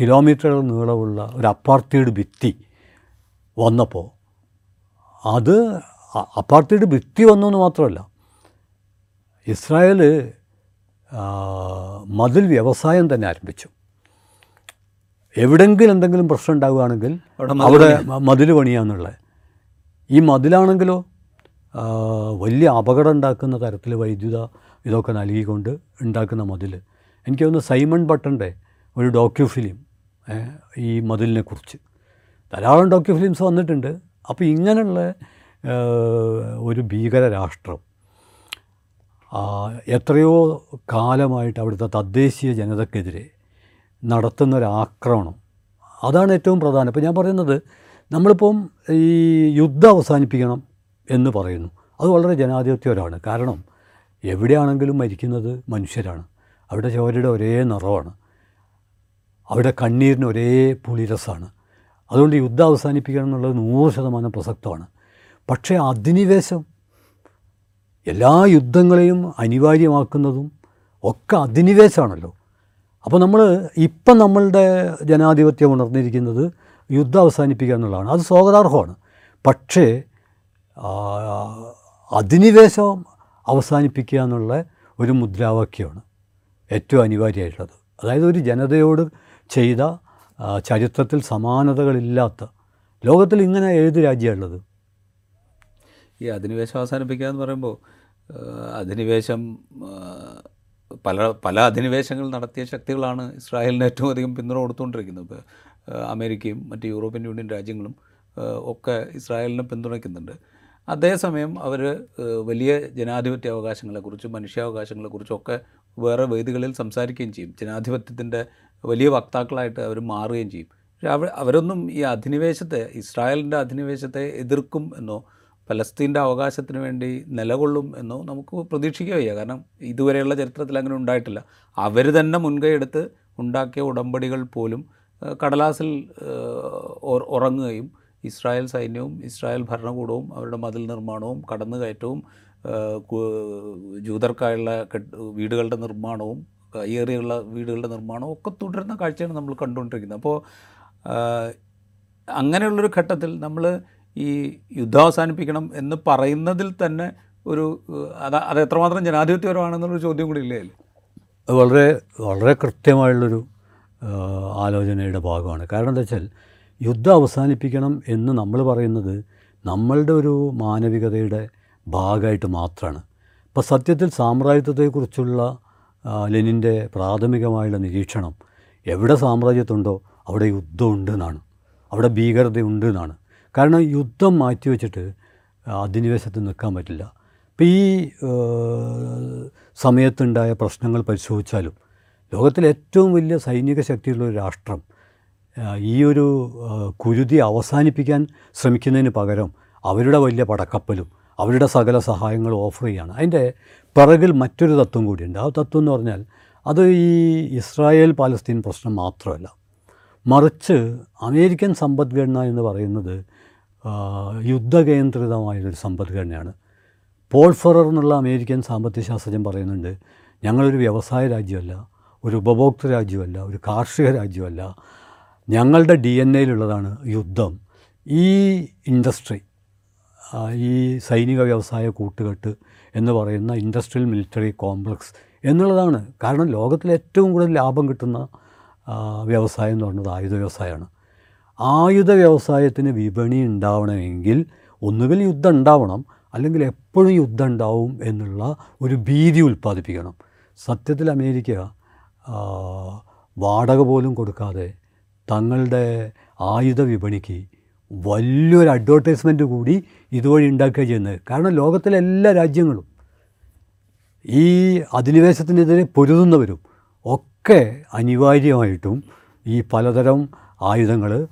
കിലോമീറ്ററുകൾ നീളമുള്ള ഒരു അപ്പാർത്തിയുടെ ഭിത്തി വന്നപ്പോൾ അത് അപ്പാർത്തിയുടെ ഭിത്തി വന്നു എന്ന് മാത്രമല്ല ഇസ്രായേൽ മതിൽ വ്യവസായം തന്നെ ആരംഭിച്ചു. എവിടെങ്കിലും എന്തെങ്കിലും പ്രശ്നം ഉണ്ടാവുകയാണെങ്കിൽ അവിടെ മതിൽ പണിയാന്നുള്ളത്. ഈ മതിലാണെങ്കിലോ വലിയ അപകടം ഉണ്ടാക്കുന്ന തരത്തിൽ വൈദ്യുത ഇതൊക്കെ നൽകിക്കൊണ്ട് ഉണ്ടാക്കുന്ന മതിൽ. എനിക്ക് തോന്നുന്നു സൈമൺ ബട്ടന്റെ ഒരു ഡോക്യു ഫിലിം ഈ മതിലിനെ കുറിച്ച്. ധാരാളം ഡോക്യു ഫിലിംസ് വന്നിട്ടുണ്ട്. അപ്പോൾ ഇങ്ങനെയുള്ള ഒരു ഭീകര രാഷ്ട്രം എത്രയോ കാലമായിട്ട് അവിടുത്തെ തദ്ദേശീയ ജനതക്കെതിരെ നടത്തുന്ന ഒരു ആക്രമണം അതാണ് ഏറ്റവും പ്രധാനം. ഇപ്പോൾ ഞാൻ പറയുന്നത് നമ്മളിപ്പം ഈ യുദ്ധം അവസാനിപ്പിക്കണം എന്ന് പറയുന്നു. അത് വളരെ ജനാധിപത്യപരമാണ്. കാരണം എവിടെയാണെങ്കിലും മരിക്കുന്നത് മനുഷ്യരാണ്. അവിടെ ചോരയുടെ ഒരേ നിറമാണ് അവിടെ കണ്ണീരിന് ഒരേ പുളിരസമാണ് അതുകൊണ്ട് യുദ്ധം അവസാനിപ്പിക്കണം എന്നുള്ളത് നൂറ് ശതമാനം പ്രസക്തമാണ്. പക്ഷേ അധിനിവേശം എല്ലാ യുദ്ധങ്ങളെയും അനിവാര്യമാക്കുന്നതും ഒക്കെ അധിനിവേശമാണല്ലോ. അപ്പോൾ നമ്മൾ ഇപ്പം നമ്മളുടെ ജനാധിപത്യം ഉണർന്നിരിക്കുന്നത് യുദ്ധം അവസാനിപ്പിക്കുക എന്നുള്ളതാണ്. അത് സ്വാഗതാർഹമാണ്. പക്ഷേ അധിനിവേശം അവസാനിപ്പിക്കുക എന്നുള്ള ഒരു മുദ്രാവാക്യമാണ് ഏറ്റവും അനിവാര്യമായിട്ടുള്ളത്. അതായത് ഒരു ജനതയോട് ചെയ്ത ചരിത്രത്തിൽ സമാനതകളില്ലാത്ത ലോകത്തിൽ ഇങ്ങനെ ഏത് രാജ്യമുള്ളത് ഈ അധിനിവേശം അവസാനിപ്പിക്കുക എന്ന് പറയുമ്പോൾ അധിനിവേശം പല പല അധിനിവേശങ്ങൾ നടത്തിയ ശക്തികളാണ് ഇസ്രായേലിന് ഏറ്റവും അധികം പിന്തുണ കൊടുത്തുകൊണ്ടിരിക്കുന്നത്. ഇപ്പോൾ അമേരിക്കയും മറ്റ് യൂറോപ്യൻ യൂണിയൻ രാജ്യങ്ങളും ഒക്കെ ഇസ്രായേലിനെ പിന്തുണയ്ക്കുന്നുണ്ട്. അതേസമയം അവർ വലിയ ജനാധിപത്യ അവകാശങ്ങളെക്കുറിച്ചും മനുഷ്യാവകാശങ്ങളെക്കുറിച്ചും ഒക്കെ വേറെ വേദികളിൽ സംസാരിക്കുകയും ചെയ്യും. ജനാധിപത്യത്തിന്റെ വലിയ വക്താക്കളായിട്ട് അവർ മാറുകയും ചെയ്യും. പക്ഷേ അവരൊന്നും ഈ അധിനിവേശത്തെ ഇസ്രായേലിന്റെ അധിനിവേശത്തെ എതിർക്കും എന്നോ ഫലസ്തീന്റെ അവകാശത്തിന് വേണ്ടി നിലകൊള്ളും എന്നോ നമുക്ക് പ്രതീക്ഷിക്കുക വയ്യ കാരണം ഇതുവരെയുള്ള ചരിത്രത്തിൽ അങ്ങനെ ഉണ്ടായിട്ടില്ല. അവർ തന്നെ മുൻകൈ ഉണ്ടാക്കിയ ഉടമ്പടികൾ പോലും കടലാസിൽ ഉറങ്ങുകയും ഇസ്രായേൽ സൈന്യവും ഇസ്രായേൽ ഭരണകൂടവും അവരുടെ മതിൽ നിർമ്മാണവും കടന്നുകയറ്റവും ജൂതർക്കായുള്ള വീടുകളുടെ നിർമ്മാണവും കയ്യേറിയുള്ള വീടുകളുടെ നിർമ്മാണവും ഒക്കെ തുടരുന്ന കാഴ്ചയാണ് നമ്മൾ കണ്ടുകൊണ്ടിരിക്കുന്നത്. അപ്പോൾ അങ്ങനെയുള്ളൊരു ഘട്ടത്തിൽ നമ്മൾ ഈ യുദ്ധം അവസാനിപ്പിക്കണം എന്ന് പറയുന്നതിൽ തന്നെ ഒരു അത് അത് എത്രമാത്രം ജനാധിപത്യപരമാണെന്നുള്ളൊരു ചോദ്യം കൂടി ഇല്ലേ? അത് വളരെ വളരെ കൃത്യമായുള്ളൊരു ആലോചനയുടെ ഭാഗമാണ്. കാരണം എന്താ വെച്ചാൽ യുദ്ധം അവസാനിപ്പിക്കണം എന്ന് നമ്മൾ പറയുന്നത് നമ്മളുടെ ഒരു മാനവികതയുടെ ഭാഗമായിട്ട് മാത്രമാണ് ഇപ്പോൾ സത്യത്തിൽ സാമ്രാജ്യത്വത്തെക്കുറിച്ചുള്ള ലെനിന്റെ പ്രാഥമികമായുള്ള നിരീക്ഷണം എവിടെ സാമ്രാജ്യത്വമുണ്ടോ അവിടെ യുദ്ധമുണ്ട് എന്നാണ് അവിടെ ഭീകരതയുണ്ട് എന്നാണ്. കാരണം യുദ്ധം മാറ്റിവെച്ചിട്ട് അധിനിവേശത്ത് നിൽക്കാൻ പറ്റില്ല. ഇപ്പോൾ ഈ സമയത്തുണ്ടായ പ്രശ്നങ്ങൾ പരിശോധിച്ചാലും ലോകത്തിലെ ഏറ്റവും വലിയ സൈനിക ശക്തിയുള്ള ഒരു രാഷ്ട്രം ഈ ഒരു കുരുതി അവസാനിപ്പിക്കാൻ ശ്രമിക്കുന്നതിന് പകരം അവരുടെ വലിയ പടക്കപ്പലും അവരുടെ സകല സഹായങ്ങളും ഓഫർ ചെയ്യുകയാണ്. അതിന്റെ പിറകിൽ മറ്റൊരു തത്വം കൂടിയുണ്ട്. ആ തത്വം എന്ന് പറഞ്ഞാൽ അത് ഈ ഇസ്രായേൽ പാലസ്തീൻ പ്രശ്നം മാത്രമല്ല. മറിച്ച് അമേരിക്കൻ സമ്പദ്ഘടന എന്ന് പറയുന്നത് യുദ്ധകേന്ദ്രിതമായൊരു സമ്പദ്ഘടനയാണ് പോൾ ഫെറർ എന്നുള്ള അമേരിക്കൻ സാമ്പത്തിക ശാസ്ത്രജ്ഞൻ പറയുന്നുണ്ട് ഞങ്ങളൊരു വ്യവസായ രാജ്യമല്ല ഒരു ഉപഭോക്തൃ രാജ്യമല്ല ഒരു കാർഷിക രാജ്യമല്ല. ഞങ്ങളുടെ ഡി എൻ എയിലുള്ളതാണ് യുദ്ധം. ഈ ഇൻഡസ്ട്രി ഈ സൈനിക വ്യവസായ കൂട്ടുകെട്ട് എന്ന് പറയുന്ന ഇൻഡസ്ട്രിയൽ മിലിറ്ററി കോംപ്ലക്സ് എന്നുള്ളതാണ്. കാരണം ലോകത്തിൽ ഏറ്റവും കൂടുതൽ ലാഭം കിട്ടുന്ന വ്യവസായം എന്ന് പറയുന്നത് ആയുധ വ്യവസായമാണ്. ആയുധ വ്യവസായത്തിന് വിപണി ഉണ്ടാവണമെങ്കിൽ ഒന്നുകിൽ യുദ്ധം ഉണ്ടാവണം അല്ലെങ്കിൽ എപ്പോഴും യുദ്ധം ഉണ്ടാവും എന്നുള്ള ഒരു ഭീതി ഉൽപ്പാദിപ്പിക്കണം. സത്യത്തിൽ അമേരിക്ക വാടക പോലും കൊടുക്കാതെ തങ്ങളുടെ ആയുധ വിപണിക്ക് വലിയൊരു അഡ്വർടൈസ്മെന്റ് കൂടി ഇതുവഴി ഉണ്ടാക്കുക ചെയ്യുന്നത്. കാരണം ലോകത്തിലെ എല്ലാ രാജ്യങ്ങളും ഈ അധിനിവേശത്തിനെതിരെ പൊരുതുന്നവരും ഒക്കെ അനിവാര്യമായിട്ടും ഈ പലതരം ആയുധങ്ങൾ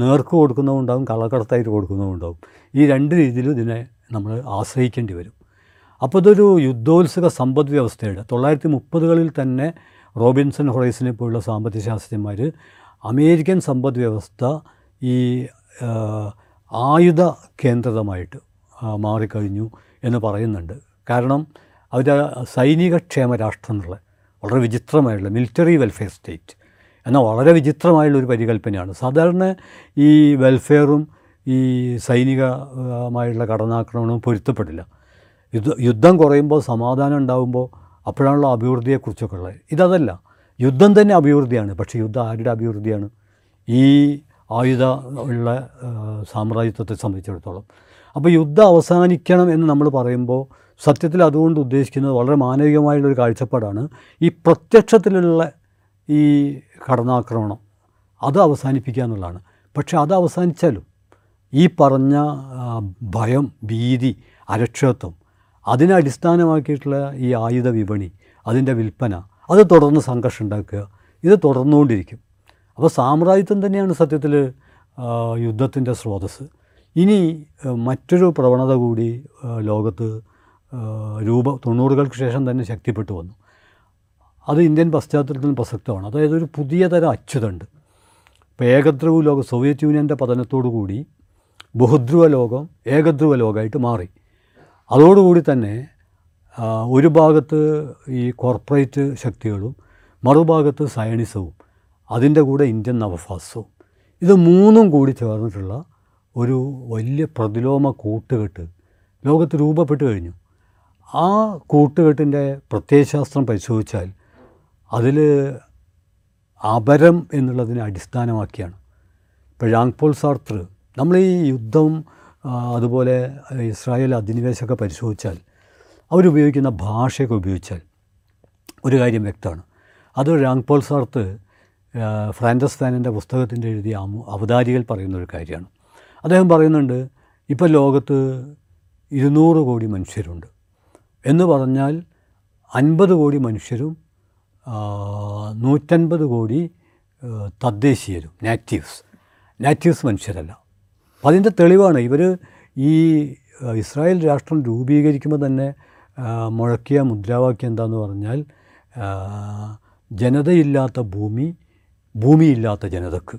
നേർക്ക് കൊടുക്കുന്നതുണ്ടാവും കള്ളക്കടത്തായിട്ട് കൊടുക്കുന്നതുണ്ടാവും. ഈ രണ്ട് രീതിയിലും ഇതിനെ നമ്മൾ ആശ്രയിക്കേണ്ടി വരും. അപ്പോൾ ഇതൊരു യുദ്ധോത്സുക സമ്പദ് വ്യവസ്ഥയുടെ തൊള്ളായിരത്തി മുപ്പതുകളിൽ തന്നെ റോബിൻസൺ ഹൊറൈസിനെ പോലുള്ള സാമ്പത്തിക ശാസ്ത്രജ്ഞന്മാർ അമേരിക്കൻ സമ്പദ് വ്യവസ്ഥ ഈ ആയുധ കേന്ദ്രിതമായിട്ട് മാറിക്കഴിഞ്ഞു എന്ന് പറയുന്നുണ്ട്. കാരണം അവർ സൈനികക്ഷേമ രാഷ്ട്രം എന്നുള്ള വളരെ വിചിത്രമായിട്ടുള്ള മിലിറ്ററി വെൽഫെയർ സ്റ്റേറ്റ് എന്നാൽ വളരെ വിചിത്രമായുള്ളൊരു പരികല്പനയാണ്. സാധാരണ ഈ വെൽഫെയറും ഈ സൈനികമായുള്ള കടന്നാക്രമണവും പൊരുത്തപ്പെടില്ല. യുദ്ധ യുദ്ധം കുറയുമ്പോൾ സമാധാനം ഉണ്ടാകുമ്പോൾ അപ്പോഴാണല്ലോ അഭിവൃദ്ധിയെക്കുറിച്ചൊക്കെ ഉള്ളത്. ഇതതല്ല. യുദ്ധം തന്നെ അഭിവൃദ്ധിയാണ്. പക്ഷേ യുദ്ധം ആരുടെ അഭിവൃദ്ധിയാണ്? ഈ ആയുധ ഉള്ള സാമ്രാജ്യത്വത്തെ സംബന്ധിച്ചിടത്തോളം. അപ്പോൾ യുദ്ധം അവസാനിക്കണം എന്ന് നമ്മൾ പറയുമ്പോൾ സത്യത്തിൽ അതുകൊണ്ട് ഉദ്ദേശിക്കുന്നത് വളരെ മാനവികമായുള്ളൊരു കാഴ്ചപ്പാടാണ്. ഈ പ്രത്യക്ഷത്തിലുള്ള ഈ കടന്നാക്രമണം അത് അവസാനിപ്പിക്കുക എന്നുള്ളതാണ്. പക്ഷേ അത് അവസാനിച്ചാലും ഈ പറഞ്ഞ ഭയം ഭീതി അരക്ഷിതത്വം അതിനെ അടിസ്ഥാനമാക്കിയിട്ടുള്ള ഈ ആയുധ വിപണി അതിന്റെ വിൽപ്പന അത് തുടർന്ന് സംഘർഷം ഉണ്ടാക്കുക ഇത് തുടർന്നുകൊണ്ടിരിക്കും. അപ്പോൾ സാമ്രാജ്യത്വം തന്നെയാണ് സത്യത്തിൽ യുദ്ധത്തിന്റെ സ്രോതസ് ഇനി മറ്റൊരു പ്രവണത കൂടി ലോകത്ത് രൂപ തൊണ്ണൂറുകൾക്ക് ശേഷം തന്നെ ശക്തിപ്പെട്ടു വന്നു. അത് ഇന്ത്യൻ പശ്ചാത്തലത്തിൽ പ്രസക്തമാണ്. അതായത് ഒരു പുതിയ തരം അച്യുതണ്ട്. ഇപ്പോൾ ഏകധ്രുവ ലോകം സോവിയറ്റ് യൂണിയന്റെ പതനത്തോടു കൂടി ബഹുധ്രുവ ലോകം ഏകധ്രുവ ലോകമായിട്ട് മാറി. അതോടുകൂടി തന്നെ ഒരു ഭാഗത്ത് ഈ കോർപ്പറേറ്റ് ശക്തികളും മറുഭാഗത്ത് സയണിസവും അതിന്റെ കൂടെ ഇന്ത്യൻ നവഫാസവും ഇത് മൂന്നും കൂടി ചേർന്നിട്ടുള്ള ഒരു വലിയ പ്രതിലോമ കൂട്ടുകെട്ട് ലോകത്ത് രൂപപ്പെട്ടു കഴിഞ്ഞു. ആ കൂട്ടുകെട്ടിന്റെ പ്രത്യയശാസ്ത്രം പരിശോധിച്ചാൽ അതിൽ അപരം എന്നുള്ളതിനെ അടിസ്ഥാനമാക്കിയാണ്. ഇപ്പോൾ ജാങ് പോൾ സാർത്ര നമ്മൾ ഈ യുദ്ധം അതുപോലെ ഇസ്രായേൽ അധിനിവേശമൊക്കെ പരിശോധിച്ചാൽ അവരുപയോഗിക്കുന്ന ഭാഷയൊക്കെ ഉപയോഗിച്ചാൽ ഒരു കാര്യം വ്യക്തമാണ്. അത് രാങ് പോൾ സാർത്ത് ഫ്രാൻഡസ് ഫാനിന്റെ പുസ്തകത്തിന്റെ എഴുതിയ അവതാരികൾ പറയുന്ന ഒരു കാര്യമാണ്. അദ്ദേഹം പറയുന്നുണ്ട് ഇപ്പോൾ ലോകത്ത് ഇരുന്നൂറ് കോടി മനുഷ്യരുണ്ട്. എന്ന് പറഞ്ഞാൽ അൻപത് കോടി മനുഷ്യരും നൂറ്റൻപത് കോടി തദ്ദേശീയരും നാറ്റീവ്സ്. നാറ്റീവ്സ് മനുഷ്യരല്ല. അപ്പം അതിന്റെ തെളിവാണ്. ഇവർ ഈ ഇസ്രായേൽ രാഷ്ട്രം രൂപീകരിക്കുമ്പോൾ തന്നെ മുഴക്കിയ മുദ്രാവാക്യം എന്താന്ന് പറഞ്ഞാൽ ജനതയില്ലാത്ത ഭൂമി ഭൂമിയില്ലാത്ത ജനതക്ക്.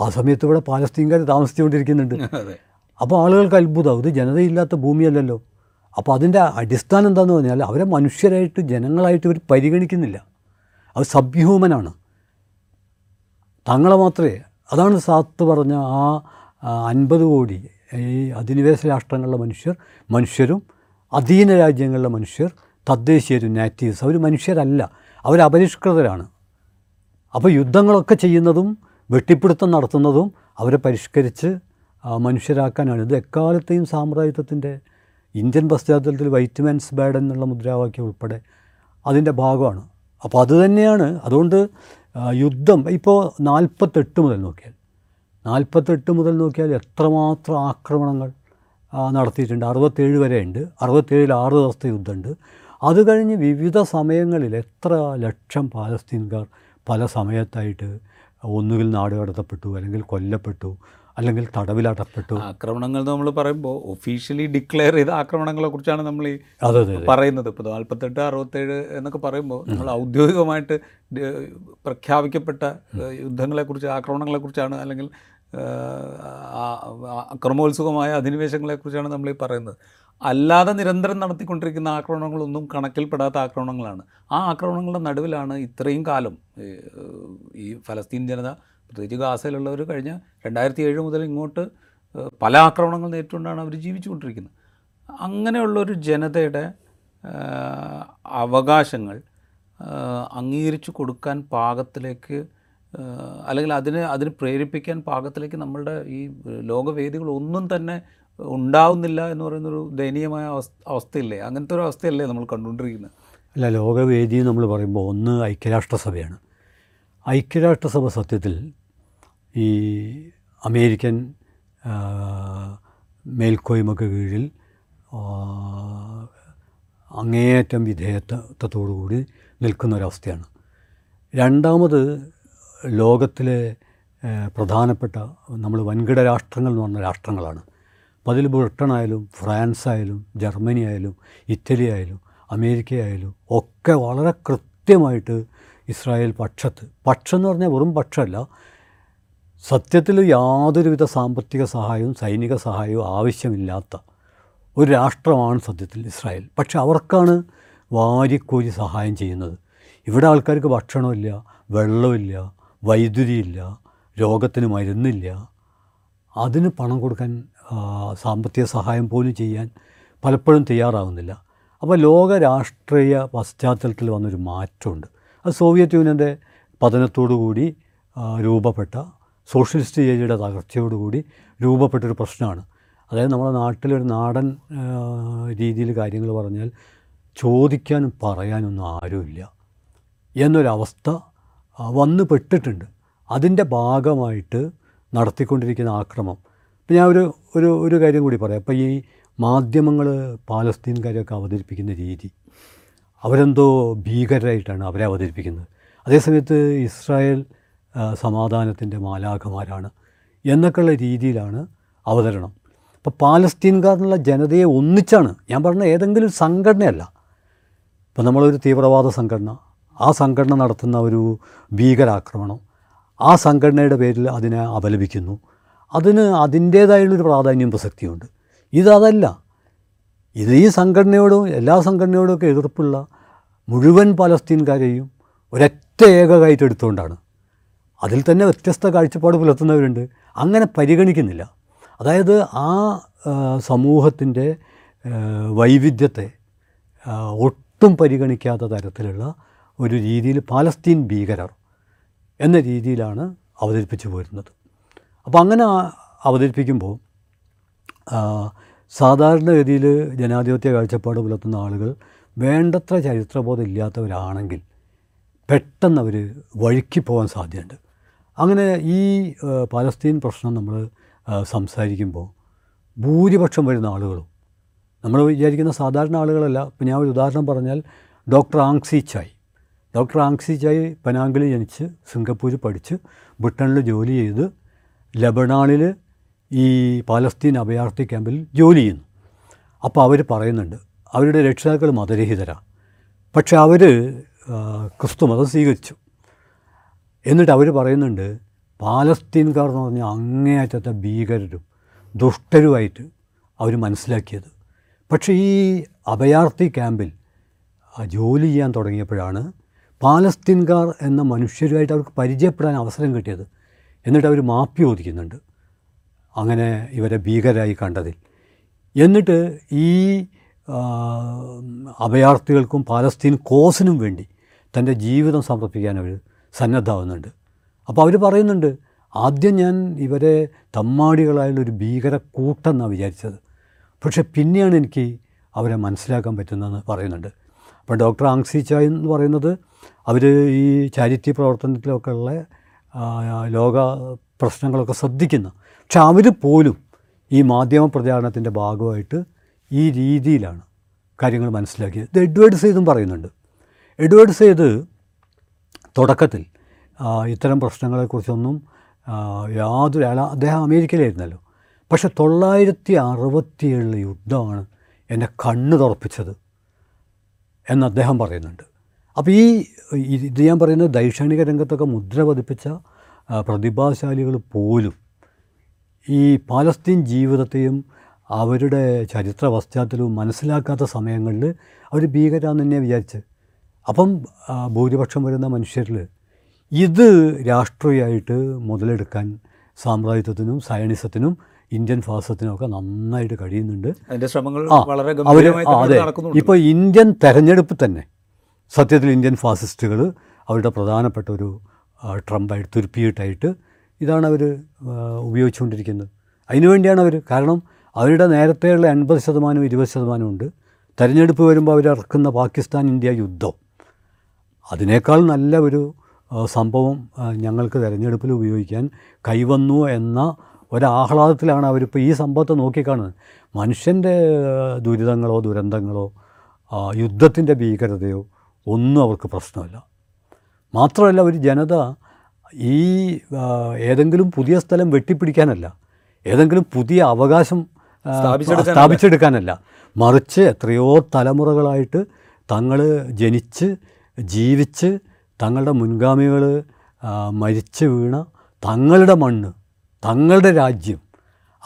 ആ സമയത്ത് ഇവിടെ പാലസ്തീൻകാർ താമസിച്ചുകൊണ്ടിരിക്കുന്നുണ്ട്. അപ്പോൾ ആളുകൾക്ക് അത്ഭുതം ഇത് ജനതയില്ലാത്ത ഭൂമിയല്ലല്ലോ. അപ്പോൾ അതിന്റെ അടിസ്ഥാനം എന്താണെന്ന് പറഞ്ഞാൽ അവരെ മനുഷ്യരായിട്ട് ജനങ്ങളായിട്ട് ഇവർ പരിഗണിക്കുന്നില്ല. അവർ സബ്ഹ്യൂമനാണ് തങ്ങളെ മാത്രമേ അതാണ് സാത്ത് പറഞ്ഞ ആ, അൻപത് കോടി ഈ അധിനിവേശ രാഷ്ട്രങ്ങളിലെ മനുഷ്യർ മനുഷ്യരും അധീന രാജ്യങ്ങളിലെ മനുഷ്യർ തദ്ദേശീയരും നാറ്റീവ്സ് അവർ മനുഷ്യരല്ല. അവർ അപരിഷ്കൃതരാണ്. അപ്പോൾ യുദ്ധങ്ങളൊക്കെ ചെയ്യുന്നതും വെട്ടിപ്പിടുത്തം നടത്തുന്നതും അവരെ പരിഷ്കരിച്ച് മനുഷ്യരാക്കാനാണ്. ഇത് എക്കാലത്തെയും സാമ്രാജ്യത്വത്തിന്റെ ഇന്ത്യൻ പശ്ചാത്തലത്തിൽ വൈറ്റമിൻസ് ബാഡ് എന്നുള്ള മുദ്രാവാക്യം ഉൾപ്പെടെ അതിന്റെ ഭാഗമാണ്. അപ്പോൾ അത് തന്നെയാണ്. അതുകൊണ്ട് യുദ്ധം ഇപ്പോൾ നാൽപ്പത്തെട്ട് മുതൽ നോക്കിയാൽ നാൽപ്പത്തെട്ട് മുതൽ നോക്കിയാൽ എത്രമാത്രം ആക്രമണങ്ങൾ നടത്തിയിട്ടുണ്ട്. അറുപത്തേഴ് വരെ ഉണ്ട് അറുപത്തേഴിൽ ആറ് ദിവസത്തെ യുദ്ധമുണ്ട്. അത് കഴിഞ്ഞ് വിവിധ സമയങ്ങളിൽ എത്ര ലക്ഷം പാലസ്തീൻകാർ പല സമയത്തായിട്ട് ഒന്നുകിൽ നാട് കടത്തപ്പെട്ടു അല്ലെങ്കിൽ കൊല്ലപ്പെട്ടു. അല്ലെങ്കിൽ തടവിലടപ്പെട്ടു. ആക്രമണങ്ങൾ നമ്മൾ പറയുമ്പോൾ ഒഫീഷ്യലി ഡിക്ലെയർ ചെയ്ത ആക്രമണങ്ങളെ കുറിച്ചാണ് നമ്മൾ ഈ പറയുന്നത്. ഇപ്പോൾ നാൽപ്പത്തെട്ട് അറുപത്തേഴ് എന്നൊക്കെ പറയുമ്പോൾ നമ്മൾ ഔദ്യോഗികമായിട്ട് പ്രഖ്യാപിക്കപ്പെട്ട യുദ്ധങ്ങളെക്കുറിച്ച് ആക്രമണങ്ങളെക്കുറിച്ചാണ് അല്ലെങ്കിൽ അക്രമോത്സുകമായ അധിനിവേശങ്ങളെക്കുറിച്ചാണ് നമ്മൾ ഈ പറയുന്നത്. അല്ലാതെ നിരന്തരം നടത്തിക്കൊണ്ടിരിക്കുന്ന ആക്രമണങ്ങളൊന്നും കണക്കിൽപ്പെടാത്ത ആക്രമണങ്ങളാണ്. ആ ആക്രമണങ്ങളുടെ നടുവിലാണ് ഇത്രയും കാലം ഈ ഫലസ്തീൻ ജനത പ്രത്യേകിച്ച് ഗാസയിലുള്ളവർ കഴിഞ്ഞ രണ്ടായിരത്തി ഏഴ് മുതൽ ഇങ്ങോട്ട് പല ആക്രമണങ്ങൾ നേരിട്ടുകൊണ്ടാണ് അവർ ജീവിച്ചുകൊണ്ടിരിക്കുന്നത്. അങ്ങനെയുള്ളൊരു ജനതയുടെ അവകാശങ്ങൾ അംഗീകരിച്ചു കൊടുക്കാൻ പാകത്തിലേക്ക് അല്ലെങ്കിൽ അതിന് അതിന് പ്രേരിപ്പിക്കാൻ പാകത്തിലേക്ക് നമ്മളുടെ ഈ ലോകവേദികൾ ഒന്നും തന്നെ ഉണ്ടാവുന്നില്ല എന്ന് പറയുന്നൊരു ദയനീയമായ അവസ്ഥ അവസ്ഥയില്ലേ? അങ്ങനത്തെ ഒരു അവസ്ഥയല്ലേ നമ്മൾ കണ്ടുകൊണ്ടിരിക്കുന്നത്. അല്ല ലോകവേദി നമ്മൾ പറയുമ്പോൾ ഒന്ന് ഐക്യരാഷ്ട്രസഭയാണ്. ഐക്യരാഷ്ട്രസഭ സത്യത്തിൽ ഈ അമേരിക്കൻ മേൽക്കോയ്മക്ക് കീഴിൽ അങ്ങേയറ്റം അങ്ങേയറ്റം വിധേയത്വത്തോടുകൂടി നിൽക്കുന്ന ഒരവസ്ഥയാണ് രണ്ടാമത് ലോകത്തിലെ പ്രധാനപ്പെട്ട നമ്മൾ വൻകിട രാഷ്ട്രങ്ങൾ എന്ന് പറഞ്ഞ രാഷ്ട്രങ്ങളാണ്. അപ്പോൾ അതിൽ ബ്രിട്ടൻ ആയാലും ഫ്രാൻസ് ആയാലും ജർമ്മനി ആയാലും ഇറ്റലി ആയാലും അമേരിക്ക ആയാലും ഒക്കെ വളരെ കൃത്യമായിട്ട് ഇസ്രായേൽ പക്ഷത്ത് പക്ഷം എന്ന് പറഞ്ഞാൽ വെറും പക്ഷമല്ല സത്യത്തിൽ യാതൊരുവിധ സാമ്പത്തിക സഹായവും സൈനിക സഹായവും ആവശ്യമില്ലാത്ത ഒരു രാഷ്ട്രമാണ് സത്യത്തിൽ ഇസ്രായേൽ. പക്ഷെ അവർക്കാണ് വാരിക്കോരി സഹായം ചെയ്യുന്നത്. ഇവിടെ ആൾക്കാർക്ക് ഭക്ഷണമില്ല വെള്ളമില്ല വൈദ്യുതിയില്ല രോഗത്തിന് മരുന്നില്ല. അതിന് പണം കൊടുക്കാൻ സാമ്പത്തിക സഹായം പോലും ചെയ്യാൻ പലപ്പോഴും തയ്യാറാവുന്നില്ല. അപ്പോൾ ലോക രാഷ്ട്രീയ പശ്ചാത്തലത്തിൽ വന്നൊരു മാറ്റമുണ്ട്. അത് സോവിയറ്റ് യൂണിയന്റെ പതനത്തോടു കൂടി രൂപപ്പെട്ട സോഷ്യലിസ്റ്റ് ചേരിയുടെ തകർച്ചയോടുകൂടി രൂപപ്പെട്ടൊരു പ്രശ്നമാണ്. അതായത് നമ്മുടെ നാട്ടിലൊരു നാടൻ രീതിയിൽ കാര്യങ്ങൾ പറഞ്ഞാൽ ചോദിക്കാനും പറയാനൊന്നും ആരുമില്ല എന്നൊരവസ്ഥ വന്നു പെട്ടിട്ടുണ്ട്. അതിന്റെ ഭാഗമായിട്ട് നടത്തിക്കൊണ്ടിരിക്കുന്ന ആക്രമം. ഇപ്പം ഞാൻ ഒരു ഒരു ഒരു കാര്യം കൂടി പറയാം. അപ്പം ഈ മാധ്യമങ്ങൾ പാലസ്തീൻകാരെയൊക്കെ അവതരിപ്പിക്കുന്ന രീതി അവരെന്തോ ഭീകരരായിട്ടാണ് അവരെ അവതരിപ്പിക്കുന്നത്. അതേസമയത്ത് ഇസ്രായേൽ സമാധാനത്തിന്റെ മാലാഖമാരാണ് എന്നൊക്കെയുള്ള രീതിയിലാണ് അവതരണം. അപ്പോൾ പാലസ്തീൻകാർ എന്നുള്ള ജനതയെ ഒന്നിച്ചാണ് ഞാൻ പറഞ്ഞ ഏതെങ്കിലും സംഘടനയല്ല. ഇപ്പോൾ നമ്മളൊരു തീവ്രവാദ സംഘടന ആ സംഘടന നടത്തുന്ന ഒരു ഭീകരാക്രമണം ആ സംഘടനയുടെ പേരിൽ അതിനെ അപലപിക്കുന്നു. അതിന് അതിന്റേതായുള്ളൊരു പ്രാധാന്യം പ്രസക്തിയുണ്ട്. ഇതതല്ല. ഇത് ഈ സംഘടനയോടും എല്ലാ സംഘടനയോടും ഒക്കെ എതിർപ്പുള്ള മുഴുവൻ പലസ്തീൻകാരെയും ഒരൊറ്റ ഏകമായിട്ട് എടുത്തുകൊണ്ടാണ്. അതിൽ തന്നെ വ്യത്യസ്ത കാഴ്ചപ്പാട് പുലർത്തുന്നവരുണ്ട്. അങ്ങനെ പരിഗണിക്കുന്നില്ല. അതായത് ആ സമൂഹത്തിന്റെ വൈവിധ്യത്തെ ഒട്ടും പരിഗണിക്കാത്ത തരത്തിലുള്ള ഒരു രീതിയിൽ പാലസ്തീൻ ഭീകരർ എന്ന രീതിയിലാണ് അവതരിപ്പിച്ചു പോരുന്നത്. അപ്പോൾ അങ്ങനെ അവതരിപ്പിക്കുമ്പോൾ സാധാരണ സാധാരണഗതിയിൽ ജനാധിപത്യ കാഴ്ചപ്പാട് പുലർത്തുന്ന ആളുകൾ വേണ്ടത്ര ചരിത്രബോധം ഇല്ലാത്തവരാണെങ്കിൽ പെട്ടെന്ന് അവർ വഴുക്കി പോകാൻ സാധ്യതയുണ്ട്. അങ്ങനെ ഈ പാലസ്തീൻ പ്രശ്നം നമ്മൾ സംസാരിക്കുമ്പോൾ ഭൂരിപക്ഷം വരുന്ന ആളുകളും നമ്മൾ വിചാരിക്കുന്ന സാധാരണ ആളുകളല്ല ഇപ്പം ഞാൻ ഒരു ഉദാഹരണം പറഞ്ഞാൽ doctor Ang Swee Chai. Doctor Ang Swee Chai പനാങ്കിൽ ജനിച്ച് സിംഗപ്പൂരിൽ പഠിച്ച് ബ്രിട്ടനിൽ ജോലി ചെയ്ത് ലബണാളിൽ ഈ പാലസ്തീൻ അഭയാർത്ഥി ക്യാമ്പിൽ ജോലി ചെയ്യുന്നു. അപ്പോൾ അവർ പറയുന്നുണ്ട് അവരുടെ രക്ഷിതാക്കൾ മതരഹിതരാണ് പക്ഷെ അവർ ക്രിസ്തു മതം സ്വീകരിച്ചു. എന്നിട്ട് അവർ പറയുന്നുണ്ട് പാലസ്തീൻകാർ എന്ന് പറഞ്ഞാൽ അങ്ങേയറ്റത്തെ ഭീകരരും ദുഷ്ടരുമായിട്ട് അവർ മനസ്സിലാക്കിയത്. പക്ഷേ ഈ അഭയാർത്ഥി ക്യാമ്പിൽ ജോലി ചെയ്യാൻ തുടങ്ങിയപ്പോഴാണ് പാലസ്തീൻകാർ എന്ന മനുഷ്യരുമായിട്ട് അവർക്ക് പരിചയപ്പെടാൻ അവസരം കിട്ടിയത്. എന്നിട്ട് അവർ മാപ്പി ചോദിക്കുന്നുണ്ട് അങ്ങനെ ഇവരെ ഭീകരായി കണ്ടതിൽ. എന്നിട്ട് ഈ അഭയാർത്ഥികൾക്കും പാലസ്തീൻ കോസിനും വേണ്ടി തന്റെ ജീവിതം സമർപ്പിക്കാൻ അവർ സന്നദ്ധമാവുന്നുണ്ട്. അപ്പോൾ അവർ പറയുന്നുണ്ട് ആദ്യം ഞാൻ ഇവരെ തമ്മാടികളായുള്ള ഒരു ഭീകര കൂട്ടെന്നാണ് വിചാരിച്ചത്. പക്ഷെ പിന്നെയാണ് എനിക്ക് അവരെ മനസ്സിലാക്കാൻ പറ്റുന്നതെന്ന് പറയുന്നുണ്ട്. അപ്പോൾ ഡോക്ടർ ആങ്സി ചായ എന്ന് പറയുന്നത് അവർ ഈ ചാരിറ്റി പ്രവർത്തനത്തിലൊക്കെ ഉള്ള ലോക പ്രശ്നങ്ങളൊക്കെ ശ്രദ്ധിക്കുന്ന. പക്ഷെ അവർ പോലും ഈ മാധ്യമ പ്രചാരണത്തിന്റെ ഭാഗമായിട്ട് ഈ രീതിയിലാണ് കാര്യങ്ങൾ മനസ്സിലാക്കിയത്. ഇത് എഡ്വേർഡ് സെയ്തും പറയുന്നുണ്ട്. എഡ്വേർഡ് സെയ്ത് തുടക്കത്തിൽ ഇത്തരം പ്രശ്നങ്ങളെക്കുറിച്ചൊന്നും യാതൊരു അദ്ദേഹം അമേരിക്കയിലായിരുന്നല്ലോ. പക്ഷെ തൊള്ളായിരത്തി അറുപത്തിയേഴിലെ യുദ്ധമാണ് എന്നെ കണ്ണ് തുറപ്പിച്ചത് എന്ന് അദ്ദേഹം പറയുന്നുണ്ട്. അപ്പോൾ ഈ- ഇത് ഞാൻ പറയുന്നത് ദൈക്ഷണിക രംഗത്തൊക്കെ മുദ്ര പതിപ്പിച്ച പ്രതിഭാശാലികൾ പോലും ഈ പാലസ്തീൻ ജീവിതത്തെയും അവരുടെ ചരിത്ര പശ്ചാത്തലവും മനസ്സിലാക്കാത്ത സമയങ്ങളിൽ അവർ ഭീകരാന്ന് തന്നെ വിചാരിച്ച്. അപ്പം ഭൂരിപക്ഷം വരുന്ന മനുഷ്യരിൽ ഇത് രാഷ്ട്രീയമായിട്ട് മുതലെടുക്കാൻ സാമ്രാജ്യത്വത്തിനും സയണിസത്തിനും ഇന്ത്യൻ ഫാസത്തിനും ഒക്കെ നന്നായിട്ട് കഴിയുന്നുണ്ട്. ശ്രമങ്ങൾ വളരെ അതെ. ഇപ്പോൾ ഇന്ത്യൻ തെരഞ്ഞെടുപ്പ് തന്നെ സത്യത്തിൽ ഇന്ത്യൻ ഫാസിസ്റ്റുകൾ അവരുടെ പ്രധാനപ്പെട്ട ഒരു ട്രംപായിട്ട് തുരുപ്പിയിട്ടായിട്ട് ഇതാണ് അവർ ഉപയോഗിച്ചുകൊണ്ടിരിക്കുന്നത്. അതിനുവേണ്ടിയാണ് അവർ കാരണം അവരുടെ നേരത്തെയുള്ള എൺപത് ശതമാനം ഇരുപത് ശതമാനം ഉണ്ട്. തെരഞ്ഞെടുപ്പ് വരുമ്പോൾ അവരിറക്കുന്ന പാകിസ്ഥാൻ ഇന്ത്യ യുദ്ധം. അതിനേക്കാൾ നല്ല ഒരു സംഭവം ഞങ്ങൾക്ക് തിരഞ്ഞെടുപ്പിൽ ഉപയോഗിക്കാൻ കൈവന്നു എന്ന ഒരാഹ്ലാദത്തിലാണ് അവരിപ്പോൾ ഈ സംഭവത്തെ നോക്കിക്കാണുന്നത് മനുഷ്യന്റെ ദുരിതങ്ങളോ ദുരന്തങ്ങളോ യുദ്ധത്തിന്റെ ഭീകരതയോ ഒന്നും അവർക്ക് പ്രശ്നമല്ല മാത്രമല്ല ഒരു ജനത ഈ ഏതെങ്കിലും പുതിയ സ്ഥലം വെട്ടിപ്പിടിക്കാനല്ല ഏതെങ്കിലും പുതിയ അവകാശം സ്ഥാപിച്ചെടുക്കാനല്ല. മറിച്ച് എത്രയോ തലമുറകളായിട്ട് തങ്ങൾ ജനിച്ച് ജീവിച്ച് തങ്ങളുടെ മുൻഗാമികൾ മരിച്ചു വീണ തങ്ങളുടെ മണ്ണ് തങ്ങളുടെ രാജ്യം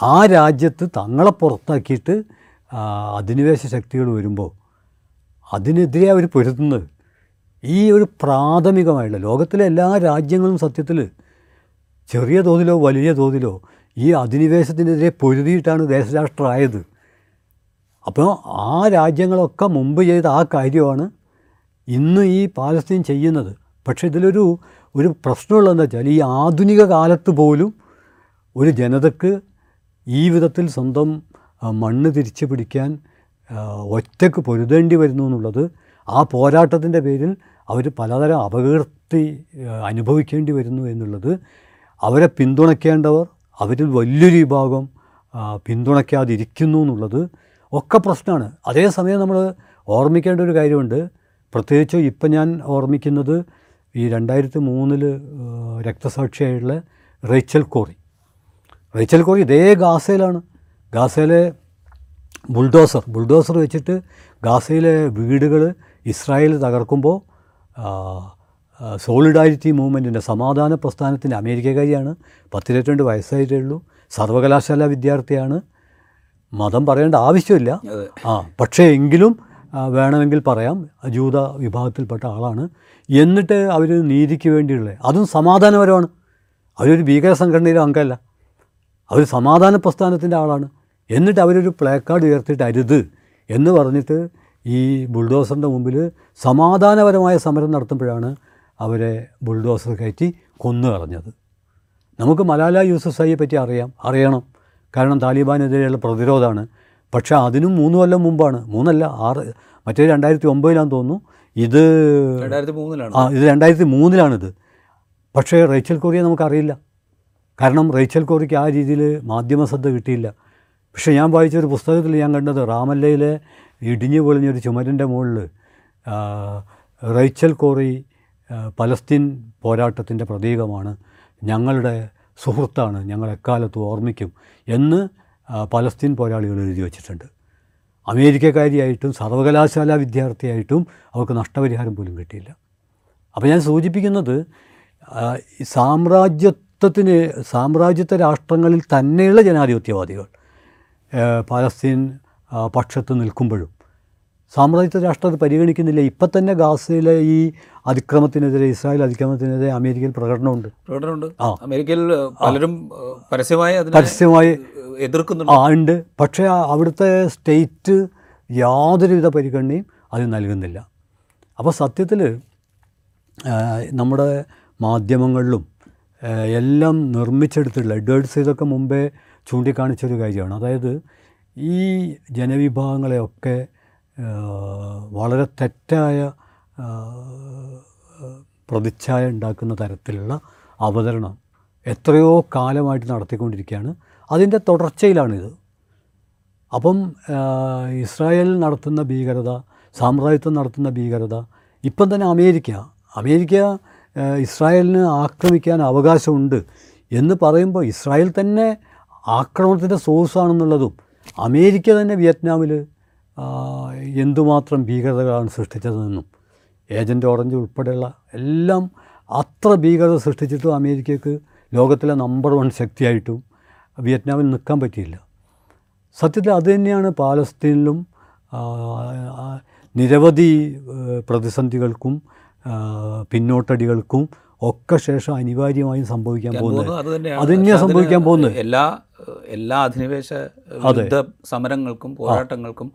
ആ രാജ്യത്ത് തങ്ങളെ പുറത്താക്കിയിട്ട് അധിനിവേശ ശക്തികൾ വരുമ്പോൾ അതിനെതിരെ അവർ പൊരുത്തുന്നത് ഈ ഒരു പ്രാഥമികമായിട്ടുള്ള ലോകത്തിലെ എല്ലാ രാജ്യങ്ങളും സത്യത്തിൽ ചെറിയ തോതിലോ വലിയ തോതിലോ ഈ അധിനിവേശത്തിനെതിരെ പൊരുതിയിട്ടാണ് ദേശരാഷ്ട്രമായത്. അപ്പോൾ ആ രാജ്യങ്ങളൊക്കെ മുമ്പ് ചെയ്ത ആ കാര്യമാണ് ഇന്ന് ഈ പാലസ്തീൻ ചെയ്യുന്നത്. പക്ഷേ ഇതിലൊരു ഒരു പ്രശ്നമുള്ളതെന്ന് വെച്ചാൽ ഈ ആധുനിക കാലത്ത് പോലും ഒരു ജനതക്ക് ഈ വിധത്തിൽ സ്വന്തം മണ്ണ് തിരിച്ചു പിടിക്കാൻ ഒറ്റയ്ക്ക് പൊരുതേണ്ടി വരുന്നു എന്നുള്ളത് ആ പോരാട്ടത്തിന്റെ പേരിൽ അവർ പലതരം അപകീർത്തി അനുഭവിക്കേണ്ടി വരുന്നു എന്നുള്ളത് അവരെ പിന്തുണയ്ക്കേണ്ടവർ അവരിൽ വലിയൊരു വിഭാഗം പിന്തുണയ്ക്കാതിരിക്കുന്നു എന്നുള്ളത് ഒക്കെ പ്രശ്നമാണ്. അതേസമയം നമ്മൾ ഓർമ്മിക്കേണ്ട ഒരു കാര്യമുണ്ട്. പ്രത്യേകിച്ച് ഇപ്പം ഞാൻ ഓർമ്മിക്കുന്നത് ഈ രണ്ടായിരത്തി മൂന്നിൽ രക്തസാക്ഷിയായിട്ടുള്ള റേച്ചൽ കോറി. റേച്ചൽ കോറി ഇതേ ഗാസയിലാണ്. ഗാസയിലെ ബുൾഡോസർ ബുൾഡോസർ വെച്ചിട്ട് ഗാസയിലെ വീടുകൾ ഇസ്രായേൽ തകർക്കുമ്പോൾ സോളിഡാരിറ്റി മൂവ്മെന്റിന്റെ സമാധാന പ്രസ്ഥാനത്തിന്റെ അമേരിക്കക്കാരിയാണ്. പത്തിരുപത്തിരണ്ട് വയസ്സായിട്ടേ ഉള്ളൂ. സർവകലാശാല വിദ്യാർത്ഥിയാണ്. മതം പറയേണ്ട ആവശ്യമില്ല. ആ പക്ഷേ എങ്കിലും വേണമെങ്കിൽ പറയാം. ജൂത വിഭാഗത്തിൽപ്പെട്ട ആളാണ്. എന്നിട്ട് അവർ നീതിക്ക് വേണ്ടിയുള്ള അതും സമാധാനപരമാണ്. അവരൊരു ഭീകര സംഘടനയിലെ അംഗമല്ല. അവർ സമാധാന പ്രസ്ഥാനത്തിന്റെ ആളാണ്. എന്നിട്ട് അവരൊരു പ്ലേക്കാർഡ് ഉയർത്തിയിട്ട് അരുത് എന്ന് പറഞ്ഞിട്ട് ഈ ബുൾഡോസറിന്റെ മുമ്പിൽ സമാധാനപരമായ സമരം നടത്തുമ്പോഴാണ് അവരെ ബുൾഡോസർ കയറ്റി കൊന്നു കളഞ്ഞത്. നമുക്ക് മലാല യൂസഫ് സായിയെ പറ്റി അറിയാം അറിയണം. കാരണം താലിബാനെതിരെയുള്ള പ്രതിരോധമാണ്. പക്ഷേ അതിനും മൂന്ന് കൊല്ലം മുമ്പാണ്. മൂന്നല്ല ആറ് മറ്റേ രണ്ടായിരത്തി ഒമ്പതിലാന്ന് തോന്നുന്നു. ഇത് രണ്ടായിരത്തി മൂന്നിലാണ് ആ ഇത് രണ്ടായിരത്തി മൂന്നിലാണിത് പക്ഷേ റേച്ചൽ കോറിയെ നമുക്കറിയില്ല. കാരണം റേച്ചൽ കോറിക്ക് ആ രീതിയിൽ മാധ്യമ ശ്രദ്ധ കിട്ടിയില്ല. പക്ഷേ ഞാൻ വായിച്ച ഒരു പുസ്തകത്തിൽ ഞാൻ കണ്ടത് റാമല്ലയിലെ ഇടിഞ്ഞു പൊളിഞ്ഞൊരു ചുമരിന്റെ മുകളിൽ റേച്ചൽ കോറി പലസ്തീൻ പോരാട്ടത്തിന്റെ പ്രതീകമാണ്. ഞങ്ങളുടെ സുഹൃത്താണ് ഞങ്ങൾ എക്കാലത്തും ഓർമ്മിക്കും എന്ന് പലസ്തീൻ പോരാളികൾ എഴുതി വച്ചിട്ടുണ്ട്. അമേരിക്കക്കാരിയായിട്ടും സർവകലാശാല വിദ്യാർത്ഥിയായിട്ടും അവർക്ക് നഷ്ടപരിഹാരം പോലും കിട്ടിയില്ല. അപ്പോൾ ഞാൻ സൂചിപ്പിക്കുന്നത് സാമ്രാജ്യത്വത്തിന് സാമ്രാജ്യത്വ രാഷ്ട്രങ്ങളിൽ തന്നെയുള്ള ജനാധിപത്യവാദികൾ പലസ്തീൻ പക്ഷത്ത് നിൽക്കുമ്പോഴും. സാമ്രാജ്യത്വ രാഷ്ട്രം അത് പരിഗണിക്കുന്നില്ല. ഇപ്പം തന്നെ ഗാസയിലെ ഈ അതിക്രമത്തിനെതിരെ ഇസ്രായേൽ അതിക്രമത്തിനെതിരെ അമേരിക്കയിൽ പ്രകടനമുണ്ട്. പ്രകടനമുണ്ട്. ആ. അമേരിക്കയിൽ പലരും പരസ്യമായി പരസ്യമായി എതിർക്കുന്നുണ്ട്? ആ ഉണ്ട്. പക്ഷേ അവിടുത്തെ സ്റ്റേറ്റ് യാതൊരുവിധ പരിഗണനയും അത് നൽകുന്നില്ല. അപ്പോൾ സത്യത്തിൽ നമ്മുടെ മാധ്യമങ്ങളിലും എല്ലാം നിർമ്മിച്ചെടുത്തിട്ടുള്ള എഡ്വേർഡ്സ് ഇതൊക്കെ മുമ്പേ ചൂണ്ടിക്കാണിച്ചൊരു കാര്യമാണ്. അതായത് ഈ ജനവിഭാഗങ്ങളെയൊക്കെ വളരെ തെറ്റായ പ്രതിച്ഛായ ഉണ്ടാക്കുന്ന തരത്തിലുള്ള അവതരണം എത്രയോ കാലമായിട്ട് നടത്തിക്കൊണ്ടിരിക്കുകയാണ്. അതിന്റെ തുടർച്ചയിലാണിത്. അപ്പം ഇസ്രായേൽ നടത്തുന്ന ഭീകരത സാമ്രാജ്യത്വം നടത്തുന്ന ഭീകരത ഇപ്പം തന്നെ അമേരിക്ക അമേരിക്ക ഇസ്രായേലിന് ആക്രമിക്കാൻ അവകാശമുണ്ട് എന്ന് പറയുമ്പോൾ ഇസ്രായേൽ തന്നെ ആക്രമണത്തിന്റെ സോഴ്സാണെന്നുള്ളതും അമേരിക്ക തന്നെ വിയറ്റ്നാമിൽ എന്തുമാത്രം ഭീകരതകളാണ് സൃഷ്ടിച്ചതെന്നും ഏജന്റ് ഓറഞ്ച് ഉൾപ്പെടെയുള്ള എല്ലാം അത്ര ഭീകരത സൃഷ്ടിച്ചിട്ടും അമേരിക്കക്ക് ലോകത്തിലെ നമ്പർ വൺ ശക്തിയായിട്ടും വിയറ്റ്നാമിൽ നിൽക്കാൻ പറ്റിയില്ല. സത്യത്തിൽ അത് തന്നെയാണ് പാലസ്തീനിലും നിരവധി പ്രതിസന്ധികൾക്കും പിന്നോട്ടടികൾക്കും ഒക്കെ ശേഷം അനിവാര്യമായും സംഭവിക്കാൻ പോകുന്നത്. അത് തന്നെയാണ്. സംഭവിക്കാൻ പോകുന്നത്. എല്ലാ എല്ലാ അധിനിവേശ യുദ്ധ സമരങ്ങൾക്കും പോരാട്ടങ്ങൾക്കും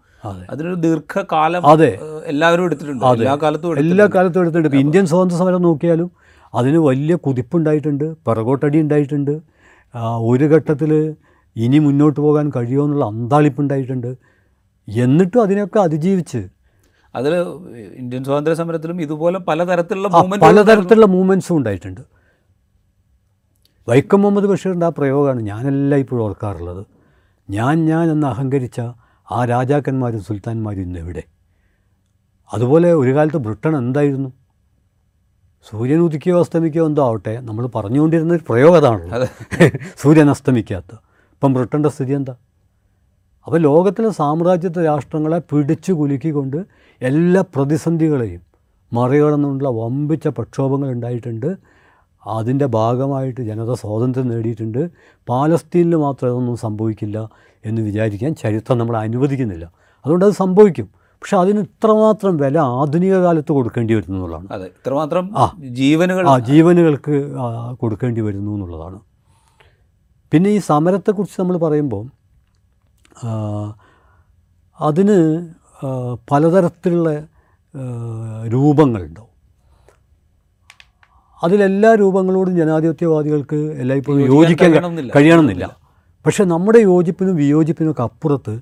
അതിനൊരു ദീർഘകാലം അതെ. എല്ലാവരും എടുത്തിട്ടുണ്ട്. എല്ലാ കാലത്തും എല്ലാ എടുത്തിട്ടുണ്ട്. കാലത്തും എടുത്തിട്ടുണ്ട്. ഇന്ത്യൻ സ്വാതന്ത്ര്യ സമരം നോക്കിയാലും അതിന് വലിയ കുതിപ്പുണ്ടായിട്ടുണ്ട് പിറകോട്ടടി ഉണ്ടായിട്ടുണ്ട്. ഒരു ഘട്ടത്തിൽ ഇനി മുന്നോട്ട് പോകാൻ കഴിയുമോ എന്നുള്ള അന്താളിപ്പുണ്ടായിട്ടുണ്ട് എന്നിട്ടും അതിനൊക്കെ അതിജീവിച്ച്. അതിൽ ഇന്ത്യൻ സ്വാതന്ത്ര്യ സമരത്തിലും ഇതുപോലെ പലതരത്തിലുള്ള പലതരത്തിലുള്ള മൂവ്മെന്റ്സും ഉണ്ടായിട്ടുണ്ട്. വൈക്കം മുഹമ്മദ് ബഷീറിന്റെ ആ പ്രയോഗമാണ് ഞാനെല്ലാം ഇപ്പോഴും ഓർക്കാറുള്ളത്. ഞാൻ ഞാൻ എന്ന് അഹങ്കരിച്ച ആ രാജാക്കന്മാരും സുൽത്താൻമാരും ഇന്ന് എവിടെ? അതുപോലെ ഒരു കാലത്ത് ബ്രിട്ടൻ എന്തായിരുന്നു? സൂര്യൻ ഉദിക്കുകയോ അസ്തമിക്കുകയോ എന്തോ ആവട്ടെ നമ്മൾ പറഞ്ഞുകൊണ്ടിരുന്ന ഒരു പ്രയോഗം അതാണല്ലോ സൂര്യൻ അസ്തമിക്കാത്ത. ഇപ്പം ബ്രിട്ടന്റെ സ്ഥിതി എന്താ? അപ്പോൾ ലോകത്തിലെ സാമ്രാജ്യത്വ രാഷ്ട്രങ്ങളെ പിടിച്ചു കുലുക്കിക്കൊണ്ട് എല്ലാ പ്രതിസന്ധികളെയും മറികടന്നുള്ള വമ്പിച്ച പ്രക്ഷോഭങ്ങൾ ഉണ്ടായിട്ടുണ്ട്. അതിന്റെ ഭാഗമായിട്ട് ജനത സ്വാതന്ത്ര്യം നേടിയിട്ടുണ്ട്. പാലസ്തീനിൽ മാത്രം ഇതൊന്നും സംഭവിക്കില്ല എന്ന് വിചാരിക്കാൻ ചരിത്രം നമ്മൾ അനുവദിക്കുന്നില്ല. അതുകൊണ്ട് അത് സംഭവിക്കും. പക്ഷെ അതിന് ഇത്രമാത്രം വില ആധുനിക കാലത്ത് കൊടുക്കേണ്ടി വരുന്നു എന്നുള്ളതാണ് അതെ ഇത്രമാത്രം ആ. ജീവനുകൾ ആ ജീവനുകൾക്ക് കൊടുക്കേണ്ടി വരുന്നു എന്നുള്ളതാണ് പിന്നെ ഈ സമരത്തെക്കുറിച്ച് നമ്മൾ പറയുമ്പോൾ അതിന് പലതരത്തിലുള്ള രൂപങ്ങളുണ്ടാവും അതിലെല്ലാ രൂപങ്ങളോടും ജനാധിപത്യവാദികൾക്ക് എല്ലായ്പ്പോഴും യോജിക്കാൻ കഴിയണമെന്നില്ല. പക്ഷേ പക്ഷെ നമ്മുടെ യോജിപ്പിനും വിയോജിപ്പിനും ഒക്കെ അപ്പുറത്ത്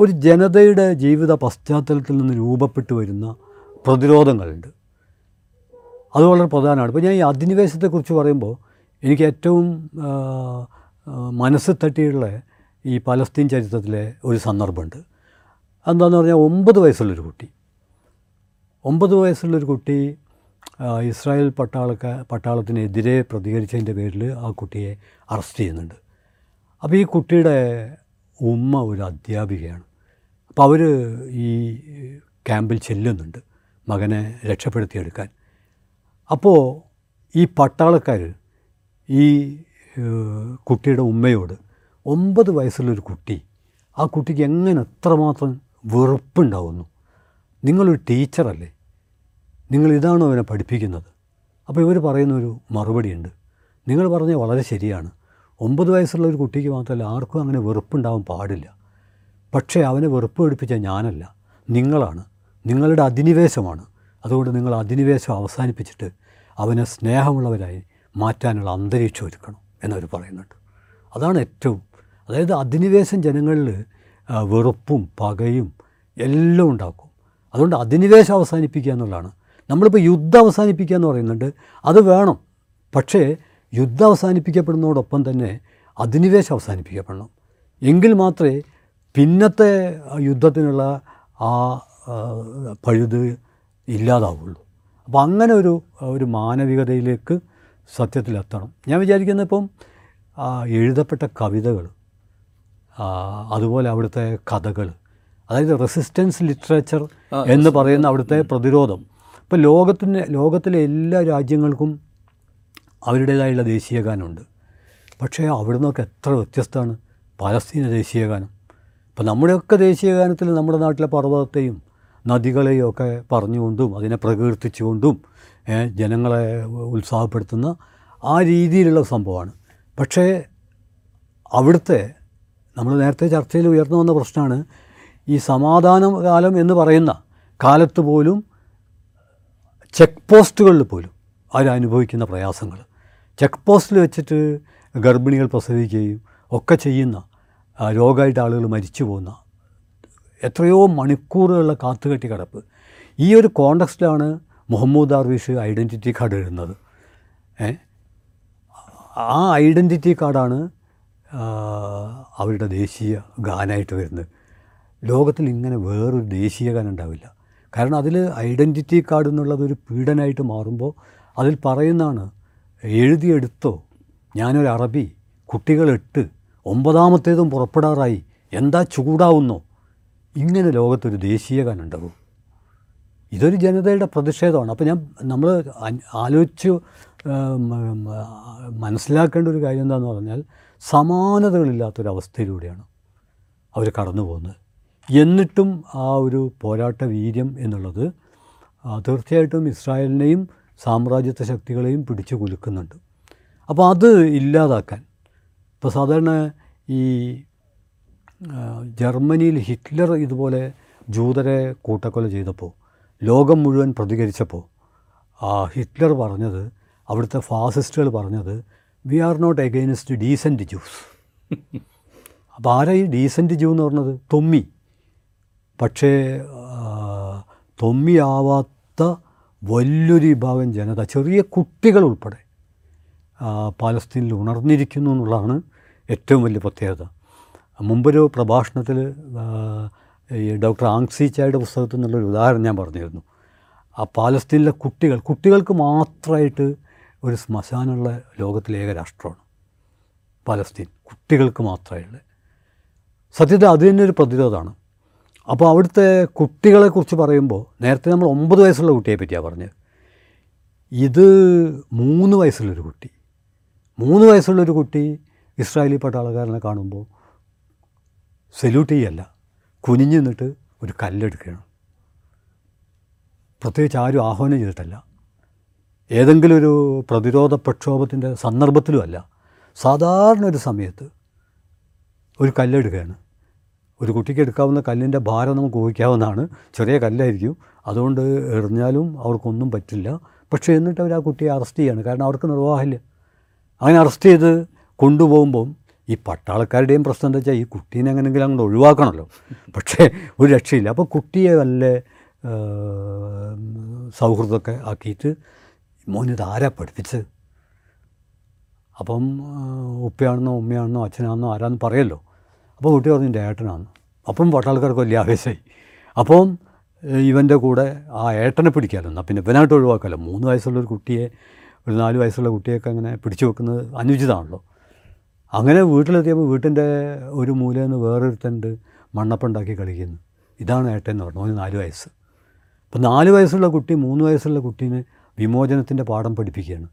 ഒരു ജനതയുടെ ജീവിത പശ്ചാത്തലത്തിൽ നിന്ന് രൂപപ്പെട്ടു വരുന്ന പ്രതിരോധങ്ങളുണ്ട്. അത് വളരെ പ്രധാനമാണ്. ഇപ്പോൾ ഞാൻ ഈ അധിനിവേശത്തെക്കുറിച്ച് പറയുമ്പോൾ എനിക്ക് ഏറ്റവും ആ, തട്ടിയുള്ള ഈ പലസ്തീൻ ചരിത്രത്തിലെ ഒരു സന്ദർഭമുണ്ട്. എന്താണെന്ന് പറഞ്ഞാൽ ഒമ്പത് വയസ്സുള്ളൊരു കുട്ടി. ഒമ്പത് വയസ്സുള്ളൊരു കുട്ടി ഇസ്രായേൽ പട്ടാളക്ക പട്ടാളത്തിനെതിരെ പ്രതികരിച്ചതിന്റെ പേരിൽ ആ കുട്ടിയെ അറസ്റ്റ് ചെയ്യുന്നുണ്ട്. അപ്പോൾ ഈ കുട്ടിയുടെ ഉമ്മ ഒരു അധ്യാപികയാണ്. അപ്പോൾ അവർ ഈ ക്യാമ്പിൽ ചെല്ലുന്നുണ്ട് മകനെ രക്ഷപ്പെടുത്തിയെടുക്കാൻ. അപ്പോൾ ഈ പട്ടാളക്കാർ ഈ കുട്ടിയുടെ ഉമ്മയോട് ഒമ്പത് വയസ്സുള്ളൊരു കുട്ടി ആ കുട്ടിക്ക് എങ്ങനെ എത്രമാത്രം വെറുപ്പുണ്ടാവുന്നു? നിങ്ങളൊരു ടീച്ചറല്ലേ? നിങ്ങൾ ഇതാണോ അവനെ പഠിപ്പിക്കുന്നത്? അപ്പോൾ ഇവർ പറയുന്നൊരു മറുപടിയുണ്ട്. നിങ്ങൾ പറഞ്ഞത് വളരെ ശരിയാണ്. ഒമ്പത് വയസ്സുള്ള ഒരു കുട്ടിക്ക് മാത്രമല്ല ആർക്കും അങ്ങനെ വെറുപ്പുണ്ടാവാൻ പാടില്ല. പക്ഷേ അവനെ വെറുപ്പ് പഠിപ്പിച്ച ഞാനല്ല. നിങ്ങളാണ്. നിങ്ങളുടെ അധിനിവേശമാണ്. അതുകൊണ്ട് നിങ്ങൾ അധിനിവേശം അവസാനിപ്പിച്ചിട്ട് അവനെ സ്നേഹമുള്ളവരായി മാറ്റാനുള്ള അന്തരീക്ഷം ഒരുക്കണം എന്നവർ പറയുന്നുണ്ട്. അതാണ് ഏറ്റവും അതായത് അധിനിവേശം ജനങ്ങളിൽ വെറുപ്പും പകയും എല്ലാം ഉണ്ടാക്കും. അതുകൊണ്ട് അധിനിവേശം അവസാനിപ്പിക്കുക എന്നുള്ളതാണ്. നമ്മളിപ്പോൾ യുദ്ധം അവസാനിപ്പിക്കുക എന്ന് പറയുന്നുണ്ട്. അത് വേണം. പക്ഷേ യുദ്ധം അവസാനിപ്പിക്കപ്പെടുന്നതോടൊപ്പം തന്നെ അധിനിവേശം അവസാനിപ്പിക്കപ്പെടണം. എങ്കിൽ മാത്രമേ പിന്നത്തെ യുദ്ധത്തിനുള്ള ആ പഴുത് ഇല്ലാതാവുള്ളൂ. അപ്പോൾ അങ്ങനെ ഒരു ഒരു മാനവികതയിലേക്ക് സത്യത്തിലെത്തണം. ഞാൻ വിചാരിക്കുന്നത് ഇപ്പം എഴുതപ്പെട്ട കവിതകൾ അതുപോലെ അവിടുത്തെ കഥകൾ അതായത് റെസിസ്റ്റൻസ് ലിറ്ററേച്ചർ എന്ന് പറയുന്ന അവിടുത്തെ പ്രതിരോധം. ഇപ്പോൾ ലോകത്തിന് ലോകത്തിലെ എല്ലാ രാജ്യങ്ങൾക്കും അവരുടേതായുള്ള ദേശീയഗാനമുണ്ട്. പക്ഷേ അവിടുന്നൊക്കെ എത്ര വ്യത്യസ്തമാണ്. പലസ്തീന ദേശീയഗാനം ഇപ്പോൾ നമ്മുടെയൊക്കെ ദേശീയഗാനത്തിൽ നമ്മുടെ നാട്ടിലെ പർവതത്തെയും നദികളെയും ഒക്കെ പറഞ്ഞുകൊണ്ടും അതിനെ പ്രകീർത്തിച്ചുകൊണ്ടും ജനങ്ങളെ ഉത്സാഹപ്പെടുത്തുന്ന ആ രീതിയിലുള്ള സംഭവമാണ്. പക്ഷേ അവിടുത്തെ നമ്മൾ നേരത്തെ ചർച്ചയിൽ ഉയർന്നു വന്ന പ്രശ്നമാണ് ഈ സമാധാന കാലം എന്ന് പറയുന്ന കാലത്ത് പോലും ചെക്ക് പോസ്റ്റുകളിൽ പോലും അവരനുഭവിക്കുന്ന പ്രയാസങ്ങൾ. ചെക്ക് പോസ്റ്റിൽ വെച്ചിട്ട് ഗർഭിണികൾ പ്രസവിക്കുകയും ഒക്കെ ചെയ്യുന്ന രോഗമായിട്ട് ആളുകൾ മരിച്ചു പോകുന്ന എത്രയോ മണിക്കൂറുകളുടെ കാത്തുകെട്ടി കിടപ്പ്. ഈ ഒരു കോണ്ടക്സ്റ്റിലാണ് മുഹമ്മദ് ദാർവിഷ് ഐഡന്റിറ്റി കാർഡ് എഴുതുന്നത്. ആ ഐഡന്റിറ്റി കാർഡാണ് അവരുടെ ദേശീയ ഗാനായിട്ട് വരുന്നത്. ലോകത്തിൽ ഇങ്ങനെ വേറൊരു ദേശീയ ഗാനം ഉണ്ടാവില്ല. കാരണം അതിൽ ഐഡന്റിറ്റി കാർഡ് എന്നുള്ളത് ഒരു പീഡനായിട്ട് മാറുമ്പോൾ അതിൽ പറയുന്നതാണ് എഴുതിയെടുത്തോ ഞാനൊരു അറബി കുട്ടികൾ എട്ട് ഒമ്പതാമത്തേതും പുറപ്പെടാറായി. എന്താ ചൂടാവുന്നോ? ഇങ്ങനെ ലോകത്തൊരു ദേശീയ ഗാനം ഉണ്ടാവും ഇതൊരു ജനതയുടെ പ്രതിഷേധമാണ്. അപ്പോൾ ഞാൻ നമ്മൾ ആലോചിച്ച് മനസ്സിലാക്കേണ്ട ഒരു കാര്യം എന്താണെന്ന് പറഞ്ഞാൽ സമാനതകളില്ലാത്തൊരവസ്ഥയിലൂടെയാണ് അവർ കടന്നു പോകുന്നത്. എന്നിട്ടും ആ ഒരു പോരാട്ട വീര്യം എന്നുള്ളത് തീർച്ചയായിട്ടും ഇസ്രായേലിനെയും സാമ്രാജ്യത്വ ശക്തികളെയും പിടിച്ചു കുലുക്കുന്നുണ്ട്. അപ്പോൾ അത് ഇല്ലാതാക്കാൻ ഇപ്പോൾ സാധാരണ ഈ ജർമ്മനിയിൽ ഹിറ്റ്ലർ ഇതുപോലെ ജൂതരെ കൂട്ടക്കൊല ചെയ്തപ്പോൾ ലോകം മുഴുവൻ പ്രതികരിച്ചപ്പോൾ ആ ഹിറ്റ്ലർ പറഞ്ഞത് അവിടുത്തെ ഫാസിസ്റ്റുകൾ പറഞ്ഞത് we are not against decent Jews അപ്പോൾ ആരാ ഈ ഡീസന്റ് ജൂ എന്ന് പറഞ്ഞത്? തൊമ്മി. പക്ഷേ തൊമ്മിയാവാത്ത വലിയൊരു വിഭാഗം ജനത ചെറിയ കുട്ടികൾ ഉൾപ്പെടെ പാലസ്തീനിൽ ഉണർന്നിരിക്കുന്നു എന്നുള്ളതാണ് ഏറ്റവും വലിയ പ്രത്യേകത. മുമ്പൊരു പ്രഭാഷണത്തിൽ ഈ ഡോക്ടർ ആങ്സി ചായുടെ പുസ്തകത്തിൽ നിന്നുള്ളൊരു ഉദാഹരണം ഞാൻ പറഞ്ഞിരുന്നു. ആ പാലസ്തീനിലെ കുട്ടികൾ കുട്ടികൾക്ക് മാത്രമായിട്ട് ഒരു ശ്മശാനമുള്ള ലോകത്തിലെ ഏക രാഷ്ട്രമാണ് പാലസ്തീൻ. കുട്ടികൾക്ക് മാത്രമായുള്ള സത്യത്തിൽ അത് തന്നെ ഒരു പ്രതിരോധമാണ്. അപ്പോൾ അവിടുത്തെ കുട്ടികളെക്കുറിച്ച് പറയുമ്പോൾ നേരത്തെ നമ്മൾ ഒമ്പത് വയസ്സുള്ള കുട്ടിയെ പറ്റിയാണ് പറഞ്ഞത്. ഇത് മൂന്ന് വയസ്സുള്ളൊരു കുട്ടി. മൂന്ന് വയസ്സുള്ളൊരു കുട്ടി ഇസ്രായേലി പട്ടാളക്കാരനെ കാണുമ്പോൾ സല്യൂട്ട് ചെയ്യല്ല. കുനിഞ്ഞു നിന്നിട്ട് ഒരു കല്ലെടുക്കുകയാണ്. പ്രത്യേകിച്ച് ആരും ആഹ്വാനം ചെയ്തിട്ടല്ല. ഏതെങ്കിലും ഒരു പ്രതിരോധ പ്രക്ഷോഭത്തിന്റെ സന്ദർഭത്തിലുമല്ല. സാധാരണ ഒരു സമയത്ത് ഒരു കല്ലെടുക്കുകയാണ്. ഒരു കുട്ടിക്ക് എടുക്കാവുന്ന കല്ലിന്റെ ഭാരം നമുക്ക് ഊഹിക്കാവുന്നതാണ്. ചെറിയ കല്ലായിരിക്കും. അതുകൊണ്ട് എറിഞ്ഞാലും അവർക്കൊന്നും പറ്റില്ല. പക്ഷേ എന്നിട്ട് അവർ ആ കുട്ടിയെ അറസ്റ്റ് ചെയ്യാണ്. കാരണം അവർക്ക് നിർവാഹമില്ല. അങ്ങനെ അറസ്റ്റ് ചെയ്ത് കൊണ്ടുപോകുമ്പം ഈ പട്ടാളക്കാരുടെയും പ്രശ്നം എന്താ വെച്ചാൽ ഈ കുട്ടീനെ എങ്ങനെങ്കിലും അങ്ങോട്ട് ഒഴിവാക്കണമല്ലോ. പക്ഷേ ഒരു രക്ഷയില്ല. അപ്പോൾ കുട്ടിയെ നല്ല സൗഹൃദമൊക്കെ ആക്കിയിട്ട് മോനിത് ആരാ പഠിപ്പിച്ചത്? അപ്പം ഉപ്പയാണെന്നോ ഉമ്മയാണെന്നോ അച്ഛനാണെന്നോ ആരാന്ന് പറയല്ലോ. അപ്പോൾ കുട്ടി പറഞ്ഞു എന്റെ ഏട്ടനാണ് അപ്പം പട്ടാൾക്കാർക്ക് വലിയ ആവേശമായി. അപ്പം ഇവന്റെ കൂടെ ആ ഏട്ടനെ പിടിക്കാമല്ലോ എന്നാൽ പിന്നെ ഇവനായിട്ട് ഒഴിവാക്കാമല്ലോ മൂന്ന് വയസ്സുള്ള ഒരു കുട്ടിയെ ഒരു നാല് വയസ്സുള്ള കുട്ടിയൊക്കെ അങ്ങനെ പിടിച്ചു വെക്കുന്നത് അനുചിതമാണല്ലോ. അങ്ങനെ വീട്ടിലെത്തിയപ്പോൾ വീട്ടിന്റെ ഒരു മൂലയിൽ നിന്ന് വേറൊരുത്തണ്ട് മണ്ണപ്പുണ്ടാക്കി കളിക്കുന്നു. ഇതാണ് ഏട്ടൻ എന്ന് പറഞ്ഞു അവന് നാല് വയസ്സ്. അപ്പം നാല് വയസ്സുള്ള കുട്ടി മൂന്ന് വയസ്സുള്ള കുട്ടീനെ വിമോചനത്തിന്റെ പാഠം പഠിപ്പിക്കുകയാണ്.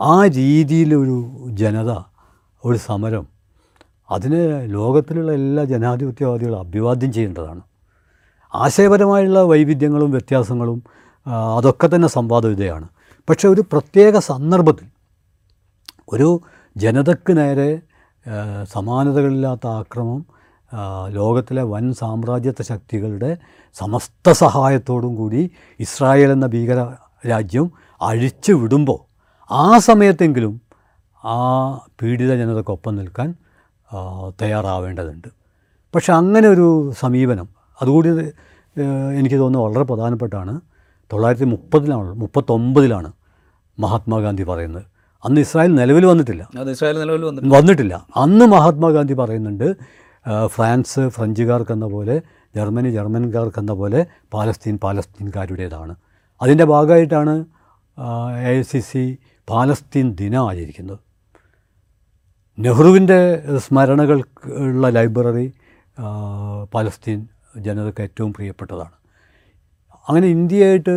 ആ രീതിയിലൊരു ജനത ഒരു സമരം അതിന് ലോകത്തിലുള്ള എല്ലാ ജനാധിപത്യവാദികളും അഭിവാദ്യം ചെയ്യേണ്ടതാണ്. ആശയപരമായുള്ള വൈവിധ്യങ്ങളും വ്യത്യാസങ്ങളും അതൊക്കെ തന്നെ സംവാദവിധയാണ്. പക്ഷേ ഒരു പ്രത്യേക സന്ദർഭത്തിൽ ഒരു ജനതയ്ക്ക് നേരെ സമാനതകളില്ലാത്ത ആക്രമം ലോകത്തിലെ വൻ സാമ്രാജ്യത്വ ശക്തികളുടെ സമസ്ത സഹായത്തോടും കൂടി ഇസ്രായേൽ എന്ന ഭീകര രാജ്യം അഴിച്ചു വിടുമ്പോൾ ആ സമയത്തെങ്കിലും ആ പീഡിത ജനതക്കൊപ്പം നിൽക്കാൻ തയ്യാറാവേണ്ടതുണ്ട്. പക്ഷെ അങ്ങനെ ഒരു സമീപനം അതുകൂടി എനിക്ക് തോന്നുന്നു വളരെ പ്രധാനപ്പെട്ടാണ് തൊള്ളായിരത്തി മുപ്പതിലാണ് മുപ്പത്തൊമ്പതിലാണ് മഹാത്മാഗാന്ധി പറയുന്നത്. അന്ന് ഇസ്രായേൽ നിലവിൽ വന്നിട്ടില്ല. അത് ഇസ്രായേൽ നിലവിൽ വന്നിട്ട് വന്നിട്ടില്ല. അന്ന് മഹാത്മാഗാന്ധി പറയുന്നുണ്ട് ഫ്രാൻസ് ഫ്രഞ്ചുകാർക്കെന്ന പോലെ ജർമ്മനി ജർമ്മൻകാർക്കെന്ന പോലെ പാലസ്തീൻ പാലസ്തീൻകാരുടേതാണ്. അതിന്റെ ഭാഗമായിട്ടാണ് A I C C Palestine ദിനം ആചരിക്കുന്നത് നെഹ്റുവിന്റെ സ്മരണകൾ ഉള്ള ലൈബ്രറി പാലസ്തീൻ ജനതയ്ക്ക് ഏറ്റവും പ്രിയപ്പെട്ടതാണ്. അങ്ങനെ ഇന്ത്യയായിട്ട്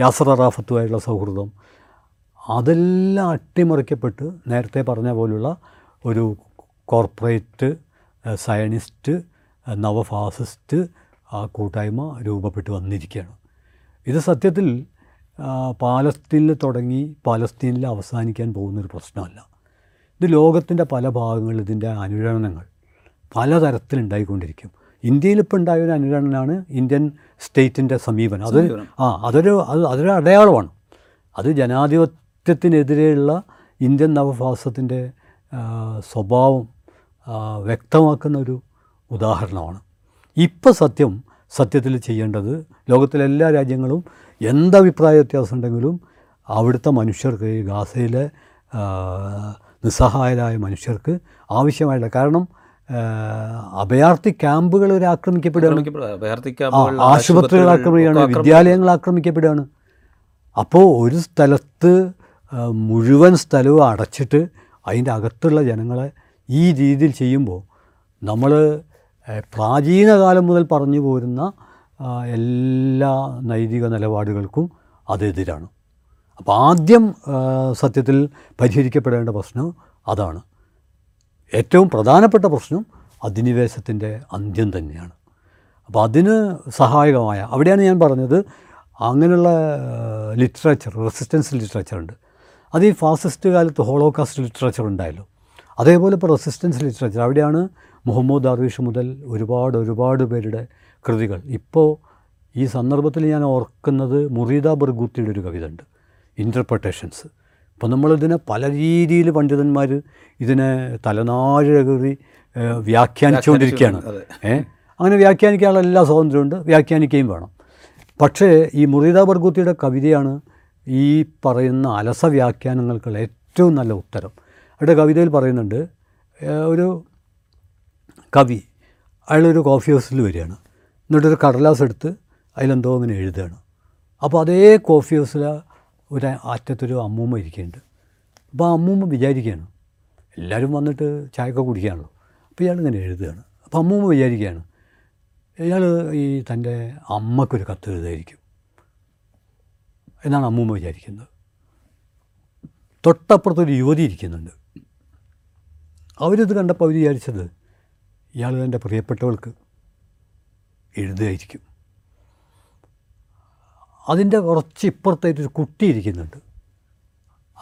യാസർ അറാഫത്തുമായിട്ടുള്ള സൗഹൃദം അതെല്ലാം അട്ടിമറിക്കപ്പെട്ട് നേരത്തെ പറഞ്ഞ പോലുള്ള ഒരു കോർപ്പറേറ്റ് സയനിസ്റ്റ് നവഫാസിസ്റ്റ് ആ കൂട്ടായ്മ രൂപപ്പെട്ട് വന്നിരിക്കുകയാണ്. ഇത് സത്യത്തിൽ പാലസ്തീനിൽ തുടങ്ങി പാലസ്തീനിൽ അവസാനിക്കാൻ പോകുന്നൊരു പ്രശ്നമല്ല. ഇത് ലോകത്തിന്റെ പല ഭാഗങ്ങളിൽ ഇതിന്റെ അനുരണനങ്ങൾ പലതരത്തിലുണ്ടായിക്കൊണ്ടിരിക്കും. ഇന്ത്യയിൽ ഇപ്പോൾ ഉണ്ടായ ഒരു അനുരണനാണ് ഇന്ത്യൻ സ്റ്റേറ്റിന്റെ സമീപനം. അത് ആ അതൊരു അത് അതൊരു അടയാളമാണ്. അത് ജനാധിപത്യത്തിനെതിരെയുള്ള ഇന്ത്യൻ നവഭാസത്തിന്റെ സ്വഭാവം വ്യക്തമാക്കുന്ന ഒരു ഉദാഹരണമാണ്. ഇപ്പോൾ സത്യം സത്യത്തിൽ ചെയ്യേണ്ടത് ലോകത്തിലെ എല്ലാ രാജ്യങ്ങളും എന്തഭിപ്രായ വ്യത്യാസം ഉണ്ടെങ്കിലും അവിടുത്തെ മനുഷ്യർക്ക് ഈ ഗാസയിലെ നിസ്സഹായരായ മനുഷ്യർക്ക് ആവശ്യമായിട്ടുള്ള കാരണം അഭയാർത്ഥി ക്യാമ്പുകൾ ഒരു ആക്രമിക്കപ്പെടുകയാണ്. ആശുപത്രികൾ ആക്രമിക്കുകയാണ് വിദ്യാലയങ്ങൾ ആക്രമിക്കപ്പെടുകയാണ്. അപ്പോൾ ഒരു സ്ഥലത്ത് മുഴുവൻ സ്ഥലവും അടച്ചിട്ട് അതിന്റെ അകത്തുള്ള ജനങ്ങളെ ഈ രീതിയിൽ ചെയ്യുമ്പോൾ നമ്മൾ പ്രാചീന കാലം മുതൽ പറഞ്ഞു പോരുന്ന എല്ലാ നൈതിക നിലപാടുകൾക്കും അതെതിരാണ്. അപ്പോൾ ആദ്യം സത്യത്തിൽ പരിഹരിക്കപ്പെടേണ്ട പ്രശ്നം അതാണ്. ഏറ്റവും പ്രധാനപ്പെട്ട പ്രശ്നം അധിനിവേശത്തിന്റെ അന്ത്യം തന്നെയാണ്. അപ്പോൾ അതിന് സഹായകമായ അവിടെയാണ് ഞാൻ പറഞ്ഞത് അങ്ങനെയുള്ള ലിറ്ററേച്ചർ റെസിസ്റ്റൻസ് ലിറ്ററേച്ചർ ഉണ്ട് അത് ഈ ഫാസിസ്റ്റ് കാലത്ത് ഹോളോകാസ്റ്റ് ലിറ്ററേച്ചർ ഉണ്ടായല്ലോ. അതേപോലെ ഇപ്പോൾ റെസിസ്റ്റൻസ് ലിറ്ററേച്ചർ അവിടെയാണ് മുഹമ്മദ് ദർവീഷ് മുതൽ ഒരുപാട് ഒരുപാട് പേരുടെ കൃതികൾ. ഇപ്പോൾ ഈ സന്ദർഭത്തിൽ ഞാൻ ഓർക്കുന്നത് മുറീദ ബർഗൂത്തിയുടെ ഒരു കവിത ഉണ്ട് ഇന്റർപ്രട്ടേഷൻസ് അപ്പോൾ നമ്മളിതിനെ പല രീതിയിൽ പണ്ഡിതന്മാർ ഇതിനെ തലനാഴകറി വ്യാഖ്യാനിച്ചുകൊണ്ടിരിക്കുകയാണ്. ഏ അങ്ങനെ വ്യാഖ്യാനിക്കാനുള്ള എല്ലാ സ്വാതന്ത്ര്യമുണ്ട് വ്യാഖ്യാനിക്കുകയും വേണം. പക്ഷേ ഈ മുറീദ ബർഗൂത്തിയുടെ കവിതയാണ് ഈ പറയുന്ന അലസ വ്യാഖ്യാനങ്ങൾക്കുള്ള ഏറ്റവും നല്ല ഉത്തരം. അവിടെ കവിതയിൽ പറയുന്നുണ്ട് ഒരു കവി അയാളൊരു കോഫി ഹൗസിൽ വരികയാണ്. എന്നിട്ടൊരു കടലാസ് എടുത്ത് അതിലെന്തോ അങ്ങനെ എഴുതുകയാണ്. അപ്പോൾ അതേ കോഫി ഹൗസിൽ ഒരു അറ്റത്തൊരു അമ്മൂമ്മ ഇരിക്കുന്നുണ്ട്. അപ്പോൾ ആ അമ്മൂമ്മ വിചാരിക്കുകയാണ് എല്ലാവരും വന്നിട്ട് ചായക്കൊക്കെ കുടിക്കുകയാണല്ലോ. അപ്പോൾ ഇയാൾ ഇങ്ങനെ എഴുതുകയാണ്. അപ്പോൾ അമ്മൂമ്മ വിചാരിക്കുകയാണ് ഇയാൾ ഈ തന്റെ അമ്മക്കൊരു കത്ത് എഴുതായിരിക്കും എന്നാണ് അമ്മൂമ്മ വിചാരിക്കുന്നത്. തൊട്ടപ്പുറത്തൊരു യുവതി ഇരിക്കുന്നുണ്ട്. അവരിത് കണ്ടപ്പോൾ അവർ വിചാരിച്ചത് ഇയാൾ തന്റെ പ്രിയപ്പെട്ടവൾക്ക് എഴുതുകയായിരിക്കും. അതിന്റെ കുറച്ച് ഇപ്പുറത്തായിട്ടൊരു കുട്ടി ഇരിക്കുന്നുണ്ട്.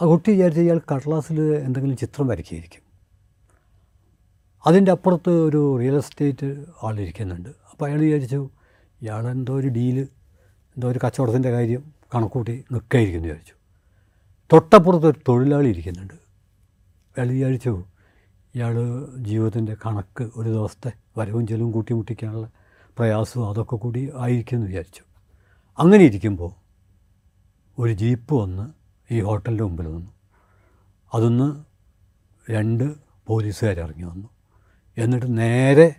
ആ കുട്ടി വിചാരിച്ച ഇയാൾ കടലാസിൽ എന്തെങ്കിലും ചിത്രം വരയ്ക്കുകയായിരിക്കും. അതിന്റെ അപ്പുറത്ത് ഒരു റിയൽ എസ്റ്റേറ്റ് ആളിരിക്കുന്നുണ്ട് അപ്പോൾ അയാൾ വിചാരിച്ചു ഇയാൾ എന്തോ ഒരു ഡീൽ എന്തോ ഒരു കച്ചവടത്തിന്റെ കാര്യം കണക്കൂട്ടി നിൽക്കായിരിക്കും ചോദിച്ചു തൊട്ടപ്പുറത്ത് ഒരു തൊഴിലാളി ഇരിക്കുന്നുണ്ട്. അയാൾ വിചാരിച്ചു ഇയാൾ ജീവിതത്തിന്റെ കണക്ക് ഒരു ദിവസത്തെ വരവും ചെലവും കൂട്ടിമുട്ടിക്കാനുള്ള പ്രയാസവും അതൊക്കെ കൂടി ആയിരിക്കും എന്ന് വിചാരിച്ചു. അങ്ങനെ ഇരിക്കുമ്പോൾ ഒരു ജീപ്പ് വന്ന് ഈ ഹോട്ടലിന്റെ മുമ്പിൽ നിന്നു. അതൊന്ന് രണ്ട് പോലീസുകാർ ഇറങ്ങി വന്നു. എന്നിട്ട് നേരെ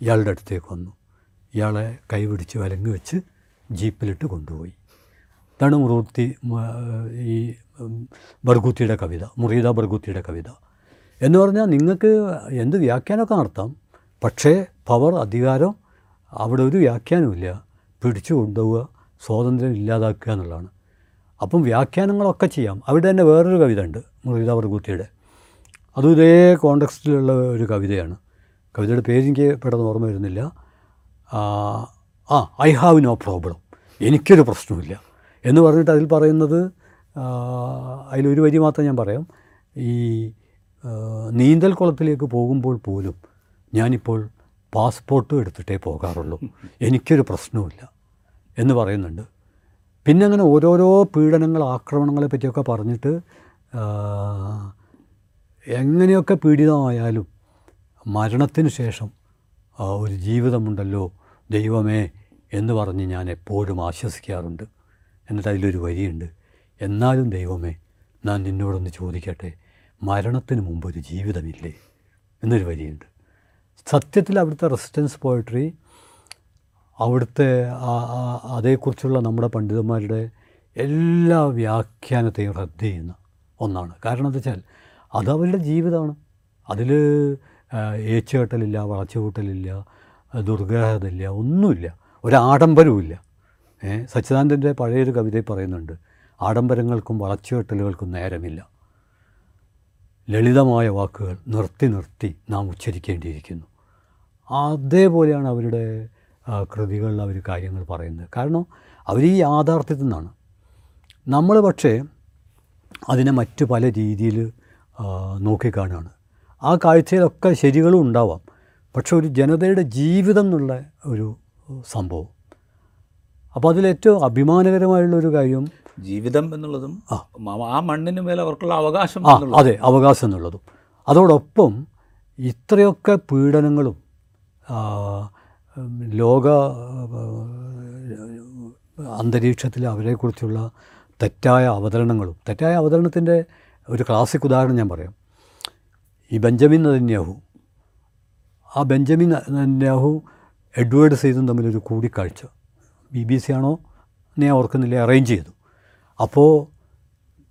ഇയാളുടെ അടുത്തേക്ക് വന്നു. ഇയാളെ കൈപിടിച്ച് വലങ്ങി വെച്ച് ജീപ്പിലിട്ട് കൊണ്ടുപോയി. ഇതാണ് മുറൂത്തി ഈ ബർഗുത്തിയുടെ കവിത മുറീദ ബർഗൂത്തിയുടെ കവിത. എന്ന് പറഞ്ഞാൽ നിങ്ങൾക്ക് എന്ത് വ്യാഖ്യാനമൊക്കെ നടത്താം പക്ഷേ പവർ അധികാരം അവിടെ ഒരു വ്യാഖ്യാനമില്ല പിടിച്ചു കൊണ്ടുപോവുക സ്വാതന്ത്ര്യം ഇല്ലാതാക്കുക എന്നുള്ളതാണ്. അപ്പം വ്യാഖ്യാനങ്ങളൊക്കെ ചെയ്യാം. അവിടെ തന്നെ വേറൊരു കവിത ഉണ്ട് മുറീദ ബർഗൂത്തിയുടെ. അതും ഇതേ കോണ്ടക്സ്റ്റിലുള്ള ഒരു കവിതയാണ്. കവിതയുടെ പേര് എനിക്ക് പെട്ടെന്ന് ഓർമ്മ വരുന്നില്ല. ആ ഐ ഹാവ് നോ പ്രോബ്ലം. എനിക്കൊരു പ്രശ്നമില്ല എന്ന് പറഞ്ഞിട്ട് അതിൽ പറയുന്നത് അതിലൊരു വരി മാത്രം ഞാൻ പറയാം. ഈ നീന്തൽ കുളത്തിലേക്ക് പോകുമ്പോൾ പോലും ഞാനിപ്പോൾ പാസ്പോർട്ടും എടുത്തിട്ടേ പോകാറുള്ളൂ. എനിക്കൊരു പ്രശ്നവുമില്ല എന്ന് പറയുന്നുണ്ട്. പിന്നെ അങ്ങനെ ഓരോരോ പീഡനങ്ങൾ ആക്രമണങ്ങളെ പറ്റിയൊക്കെ പറഞ്ഞിട്ട് എങ്ങനെയൊക്കെ പീഡിതമായാലും മരണത്തിന് ശേഷം ഒരു ജീവിതമുണ്ടല്ലോ ദൈവമേ എന്ന് പറഞ്ഞ് ഞാൻ എപ്പോഴും ആശ്വസിക്കാറുണ്ട്. എന്നിട്ട് അതിലൊരു വരിയുണ്ട് എന്നാലും ദൈവമേ ഞാൻ നിന്നോടൊന്ന് ചോദിക്കട്ടെ? മരണത്തിന് മുമ്പ് ഒരു ജീവിതമില്ലേ? എന്നൊരു വരിയുണ്ട് സത്യത്തിൽ അവിടുത്തെ റെസിസ്റ്റൻസ് പോയട്രി അവിടുത്തെ അതേക്കുറിച്ചുള്ള നമ്മുടെ പണ്ഡിതന്മാരുടെ എല്ലാ വ്യാഖ്യാനത്തെയും റദ്ദ് ചെയ്യുന്ന ഒന്നാണ്. കാരണം എന്താ വെച്ചാൽ അത് അവരുടെ ജീവിതമാണ്. അതിൽ ഏച്ചുകെട്ടലില്ല വളച്ചുകൂട്ടലില്ല ദുർഗ്രഹതയില്ല ഒന്നുമില്ല. ഒരാഡംബരവുമില്ല. സച്ചിദാനന്ദന്റെ പഴയൊരു കവിതയിൽ പറയുന്നുണ്ട് ആഡംബരങ്ങൾക്കും വളച്ചുകെട്ടലുകൾക്കും നേരമില്ല. ലളിതമായ വാക്കുകൾ നിർത്തി നിർത്തി നാം ഉച്ചരിക്കേണ്ടിയിരിക്കുന്നു. അതേപോലെയാണ് അവരുടെ കൃതികളിൽ അവർ കാര്യങ്ങൾ പറയുന്നത്. കാരണം അവർ ഈ യാഥാർത്ഥ്യത്തിൽ നിന്നാണ്. നമ്മൾ പക്ഷേ അതിനെ മറ്റു പല രീതിയിൽ നോക്കിക്കാണുകയാണ്. ആ കാഴ്ചയിലൊക്കെ ശരികളും ഉണ്ടാവാം. പക്ഷെ ഒരു ജനതയുടെ ജീവിതം എന്നുള്ള ഒരു സംഭവം അപ്പോൾ അതിലേറ്റവും അഭിമാനകരമായുള്ള ഒരു കാര്യം ജീവിതം എന്നുള്ളതും ആ. മണ്ണിന് മേലെ അവർക്കുള്ള അവകാശം അതെ അവകാശം എന്നുള്ളതും. അതോടൊപ്പം ഇത്രയൊക്കെ പീഡനങ്ങളും ലോക അന്തരീക്ഷത്തിൽ അവരെക്കുറിച്ചുള്ള തെറ്റായ അവതരണങ്ങളും തെറ്റായ അവതരണത്തിന്റെ ഒരു ക്ലാസിക് ഉദാഹരണം ഞാൻ പറയാം. ഈ ബെഞ്ചമിൻ നദന്യാഹു ആ ബെഞ്ചമിൻ നദന്യാഹു എഡ്വേർഡ് സെയ്തും തമ്മിലൊരു കൂടിക്കാഴ്ച. ബി ബി സി ആണോ? എന്നെ ഞാൻ ഓർക്കുന്നില്ല? അറേഞ്ച് ചെയ്തു. അപ്പോൾ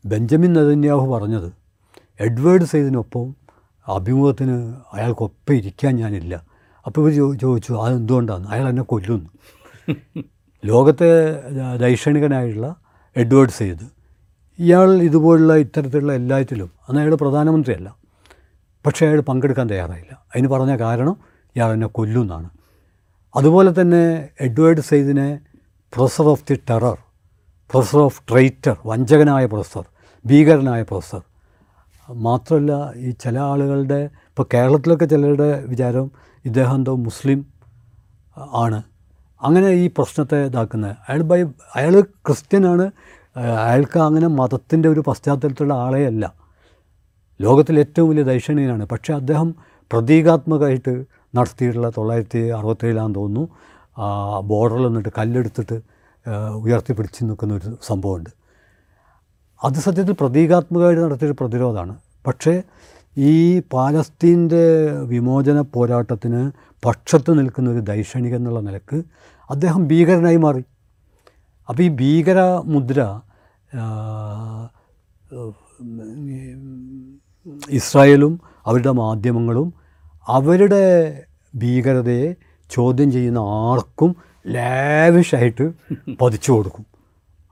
ബെഞ്ചമിൻ നെതന്യാഹു പറഞ്ഞത് എഡ്വേർഡ് സെയ്ദിനൊപ്പം അഭിമുഖത്തിന് അയാൾക്കൊപ്പം ഇരിക്കാൻ ഞാനില്ല. അപ്പോൾ ഇവർ ചോദിച്ചു അതെന്തുകൊണ്ടാണ് അയാൾ എന്നെ കൊല്ലുന്നു. ലോകത്തെ ദൈക്ഷണികനായുള്ള എഡ്വേർഡ് സെയ്ദ് ഇയാൾ ഇതുപോലുള്ള ഇത്തരത്തിലുള്ള എല്ലാറ്റിലും അന്ന് അയാൾ പ്രധാനമന്ത്രിയല്ല പക്ഷേ അയാൾ പങ്കെടുക്കാൻ തയ്യാറായില്ല. അതിന് പറഞ്ഞ കാരണം ഇയാൾ എന്നെ കൊല്ലുന്നാണ്. അതുപോലെ തന്നെ Edward സെയ്ദിനെ professor of the terror professor of traitor വഞ്ചകനായ professor ഭീകരനായ പ്രൊഫസർ. മാത്രമല്ല ഈ ചില ആളുകളുടെ ഇപ്പോൾ കേരളത്തിലൊക്കെ ചിലരുടെ വിചാരം ഇദ്ദേഹം എന്തോ മുസ്ലിം ആണ്. അങ്ങനെ ഈ പ്രശ്നത്തെ ഇതാക്കുന്നത്. അയാൾ ബൈ അയാൾ ക്രിസ്ത്യനാണ്. അയാൾക്ക് അങ്ങനെ മതത്തിന്റെ ഒരു പശ്ചാത്തലത്തിലുള്ള ആളേ അല്ല. ലോകത്തിലെ ഏറ്റവും വലിയ ദൈക്ഷണീയനാണ് പക്ഷേ അദ്ദേഹം പ്രതീകാത്മകമായിട്ട് നടത്തിയിട്ടുള്ള തൊള്ളായിരത്തി അറുപത്തേഴിലാന്ന് തോന്നുന്നു. ബോർഡറിൽ നിന്നിട്ട് കല്ലെടുത്തിട്ട് ഉയർത്തിപ്പിടിച്ച് നിൽക്കുന്ന ഒരു സംഭവമുണ്ട്. അത് സത്യത്തിൽ പ്രതീകാത്മകമായിട്ട് നടത്തിയൊരു പ്രതിരോധമാണ്. പക്ഷേ ഈ പാലസ്തീന്റെ വിമോചന പോരാട്ടത്തിന് പക്ഷത്ത് നിൽക്കുന്ന ഒരു ദൈക്ഷണികൻ എന്നുള്ള നിലയ്ക്ക് അദ്ദേഹം ഭീകരനായി മാറി. അപ്പോൾ ഈ ഭീകര മുദ്ര ആ, ഇസ്രായേലും അവരുടെ മാധ്യമങ്ങളും അവരുടെ ഭീകരതയെ ചോദ്യം ചെയ്യുന്ന ആർക്കും ലാവിഷായിട്ട് പതിച്ചു കൊടുക്കും.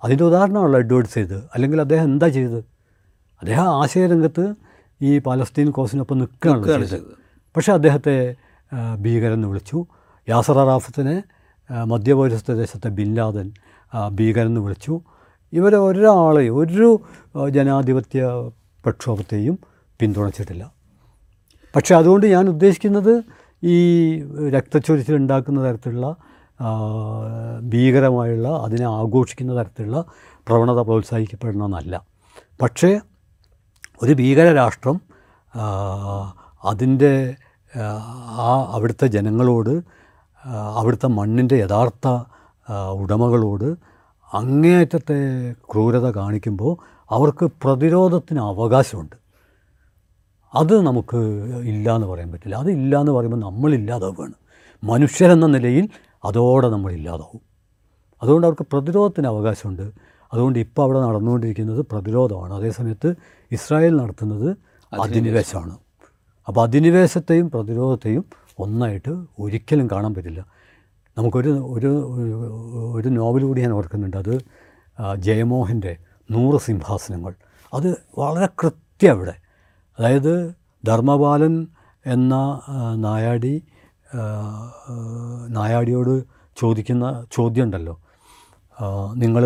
അതിന്റെ ഉദാഹരണമാണല്ലോ എഡ്വേർഡ്സ് ചെയ്ത് അല്ലെങ്കിൽ അദ്ദേഹം എന്താ ചെയ്തത്? അദ്ദേഹം ആശയരംഗത്ത് ഈ പാലസ്തീൻ കോസിനൊപ്പം നിൽക്കുകയാണ് ചെയ്തത്. പക്ഷേ അദ്ദേഹത്തെ ഭീകരെന്ന് വിളിച്ചു. യാസർ അറാഫത്തിനെ മധ്യപൗരസ്ഥ ദേശത്തെ ബിൻലാദൻ ഭീകരൻ എന്ന് വിളിച്ചു. ഇവരെ ഒരാളെ ഒരു ജനാധിപത്യ പ്രക്ഷോഭത്തെയും പിന്തുണച്ചിട്ടില്ല. പക്ഷേ അതുകൊണ്ട് ഞാൻ ഉദ്ദേശിക്കുന്നത് ഈ രക്തച്ചൊരിച്ചിലുണ്ടാക്കുന്ന തരത്തിലുള്ള ഭീകരമായുള്ള അതിനെ ആഘോഷിക്കുന്ന തരത്തിലുള്ള പ്രവണത പ്രോത്സാഹിക്കപ്പെടണമെന്നല്ല പക്ഷേ ഒരു ഭീകര രാഷ്ട്രം അതിന്റെ ആ, അവിടുത്തെ ജനങ്ങളോട് അവിടുത്തെ മണ്ണിന്റെ യഥാർത്ഥ ഉടമകളോട് അങ്ങേയറ്റത്തെ ക്രൂരത കാണിക്കുമ്പോൾ അവർക്ക് പ്രതിരോധത്തിന് അവകാശമുണ്ട്. അത് നമുക്ക് ഇല്ല എന്ന് പറയാൻ പറ്റില്ല. അത് ഇല്ല എന്ന് പറയുമ്പോൾ നമ്മളില്ലാതാവുകയാണ് മനുഷ്യരെന്ന നിലയിൽ അതോടെ നമ്മൾ ഇല്ലാതാവും. അതുകൊണ്ട് അവർക്ക് പ്രതിരോധത്തിന് അവകാശമുണ്ട്. അതുകൊണ്ട് ഇപ്പോൾ അവിടെ നടന്നുകൊണ്ടിരിക്കുന്നത് പ്രതിരോധമാണ്. അതേസമയത്ത് ഇസ്രായേൽ നടത്തുന്നത് അധിനിവേശമാണ്. അപ്പോൾ അധിനിവേശത്തെയും പ്രതിരോധത്തെയും ഒന്നായിട്ട് ഒരിക്കലും കാണാൻ പറ്റില്ല. നമുക്കൊരു ഒരു ഒരു നോവൽ കൂടി ഞാൻ ഓർക്കുന്നുണ്ട്. അത് ജയമോഹന്റെ നൂറ് സിംഹാസനങ്ങൾ. അത് വളരെ കൃത്യം അവിടെ. അതായത് ധർമ്മപാലൻ എന്ന നായാടി നായാടിയോട് ചോദിക്കുന്ന ചോദ്യം ഉണ്ടല്ലോ നിങ്ങൾ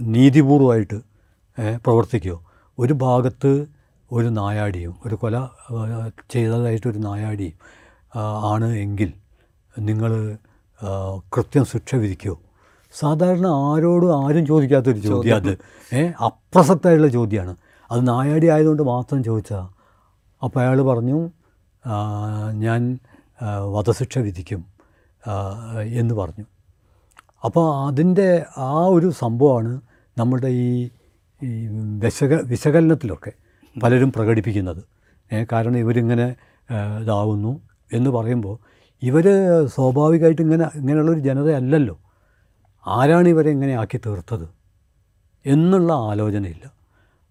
നീതിപൂർവമായിട്ട് പ്രവർത്തിക്കുമോ ഒരു ഭാഗത്ത് ഒരു നായാടിയും ഒരു കൊല ചെയ്തതായിട്ട് ചെയ്തതായിട്ടൊരു നായാടിയും ആണ് എങ്കിൽ നിങ്ങൾ കൃത്യം ശിക്ഷ വിധിക്കുമോ സാധാരണ ആരോടും ആരും ചോദിക്കാത്തൊരു ചോദ്യം അത്. ഏ അപ്രസക്തമായിട്ടുള്ള ചോദ്യമാണ്. അത് നായാടി ആയതുകൊണ്ട് മാത്രം ചോദിച്ചതാണ് അപ്പോൾ അയാൾ പറഞ്ഞു ഞാൻ വധശിക്ഷ വിധിക്കും എന്ന് പറഞ്ഞു. അപ്പോൾ അതിന്റെ ആ ഒരു സംഭവമാണ് നമ്മുടെ ഈ വിശക വിശകലനത്തിലൊക്കെ പലരും പ്രകടിപ്പിക്കുന്നത്. കാരണം ഇവരിങ്ങനെ ഇതാവുന്നു എന്ന് പറയുമ്പോൾ ഇവർ സ്വാഭാവികമായിട്ട് ഇങ്ങനെ ഇങ്ങനെയുള്ളൊരു ജനതയല്ലല്ലോ. ആരാണ് ഇവരെ ഇങ്ങനെ ആക്കി തീർത്തത് എന്നുള്ള ആലോചനയില്ല.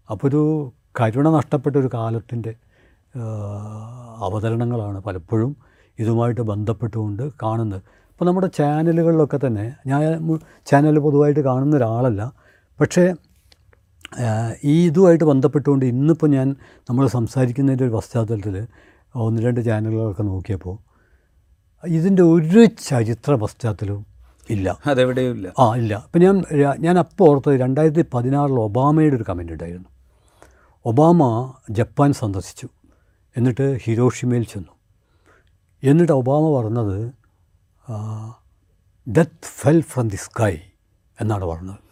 അപ്പോൾ ഒരു കരുണ നഷ്ടപ്പെട്ട ഒരു കാലത്തിന്റെ അവതരണങ്ങളാണ് പലപ്പോഴും ഇതുമായിട്ട് ബന്ധപ്പെട്ടുകൊണ്ട് കാണുന്നത്. ഇപ്പോൾ നമ്മുടെ ചാനലുകളിലൊക്കെ തന്നെ ഞാൻ ചാനൽ പൊതുവായിട്ട് കാണുന്ന ഒരാളല്ല. പക്ഷേ ഈ ഇതുമായിട്ട് ബന്ധപ്പെട്ടുകൊണ്ട് ഇന്നിപ്പോൾ ഞാൻ നമ്മൾ സംസാരിക്കുന്നതിന്റെ ഒരു പശ്ചാത്തലത്തിൽ ഒന്ന് രണ്ട് ചാനലുകളൊക്കെ നോക്കിയപ്പോൾ ഇതിന്റെ ഒരു ചരിത്ര പശ്ചാത്തലവും ഇല്ല. അതെവിടെയും ഇല്ല. ആ ഇല്ല. അപ്പം ഞാൻ ഞാൻ അപ്പോൾ ഓർത്തത് രണ്ടായിരത്തി പതിനാറിൽ ഒബാമയുടെ ഒരു കമന്റ് ഉണ്ടായിരുന്നു. ഒബാമ ജപ്പാൻ സന്ദർശിച്ചു. എന്നിട്ട് ഹിരോഷിമയിൽ ചെന്നു. എന്നിട്ട് ഒബാമ പറഞ്ഞത് death fell from the sky എന്നാണ് പറഞ്ഞത്.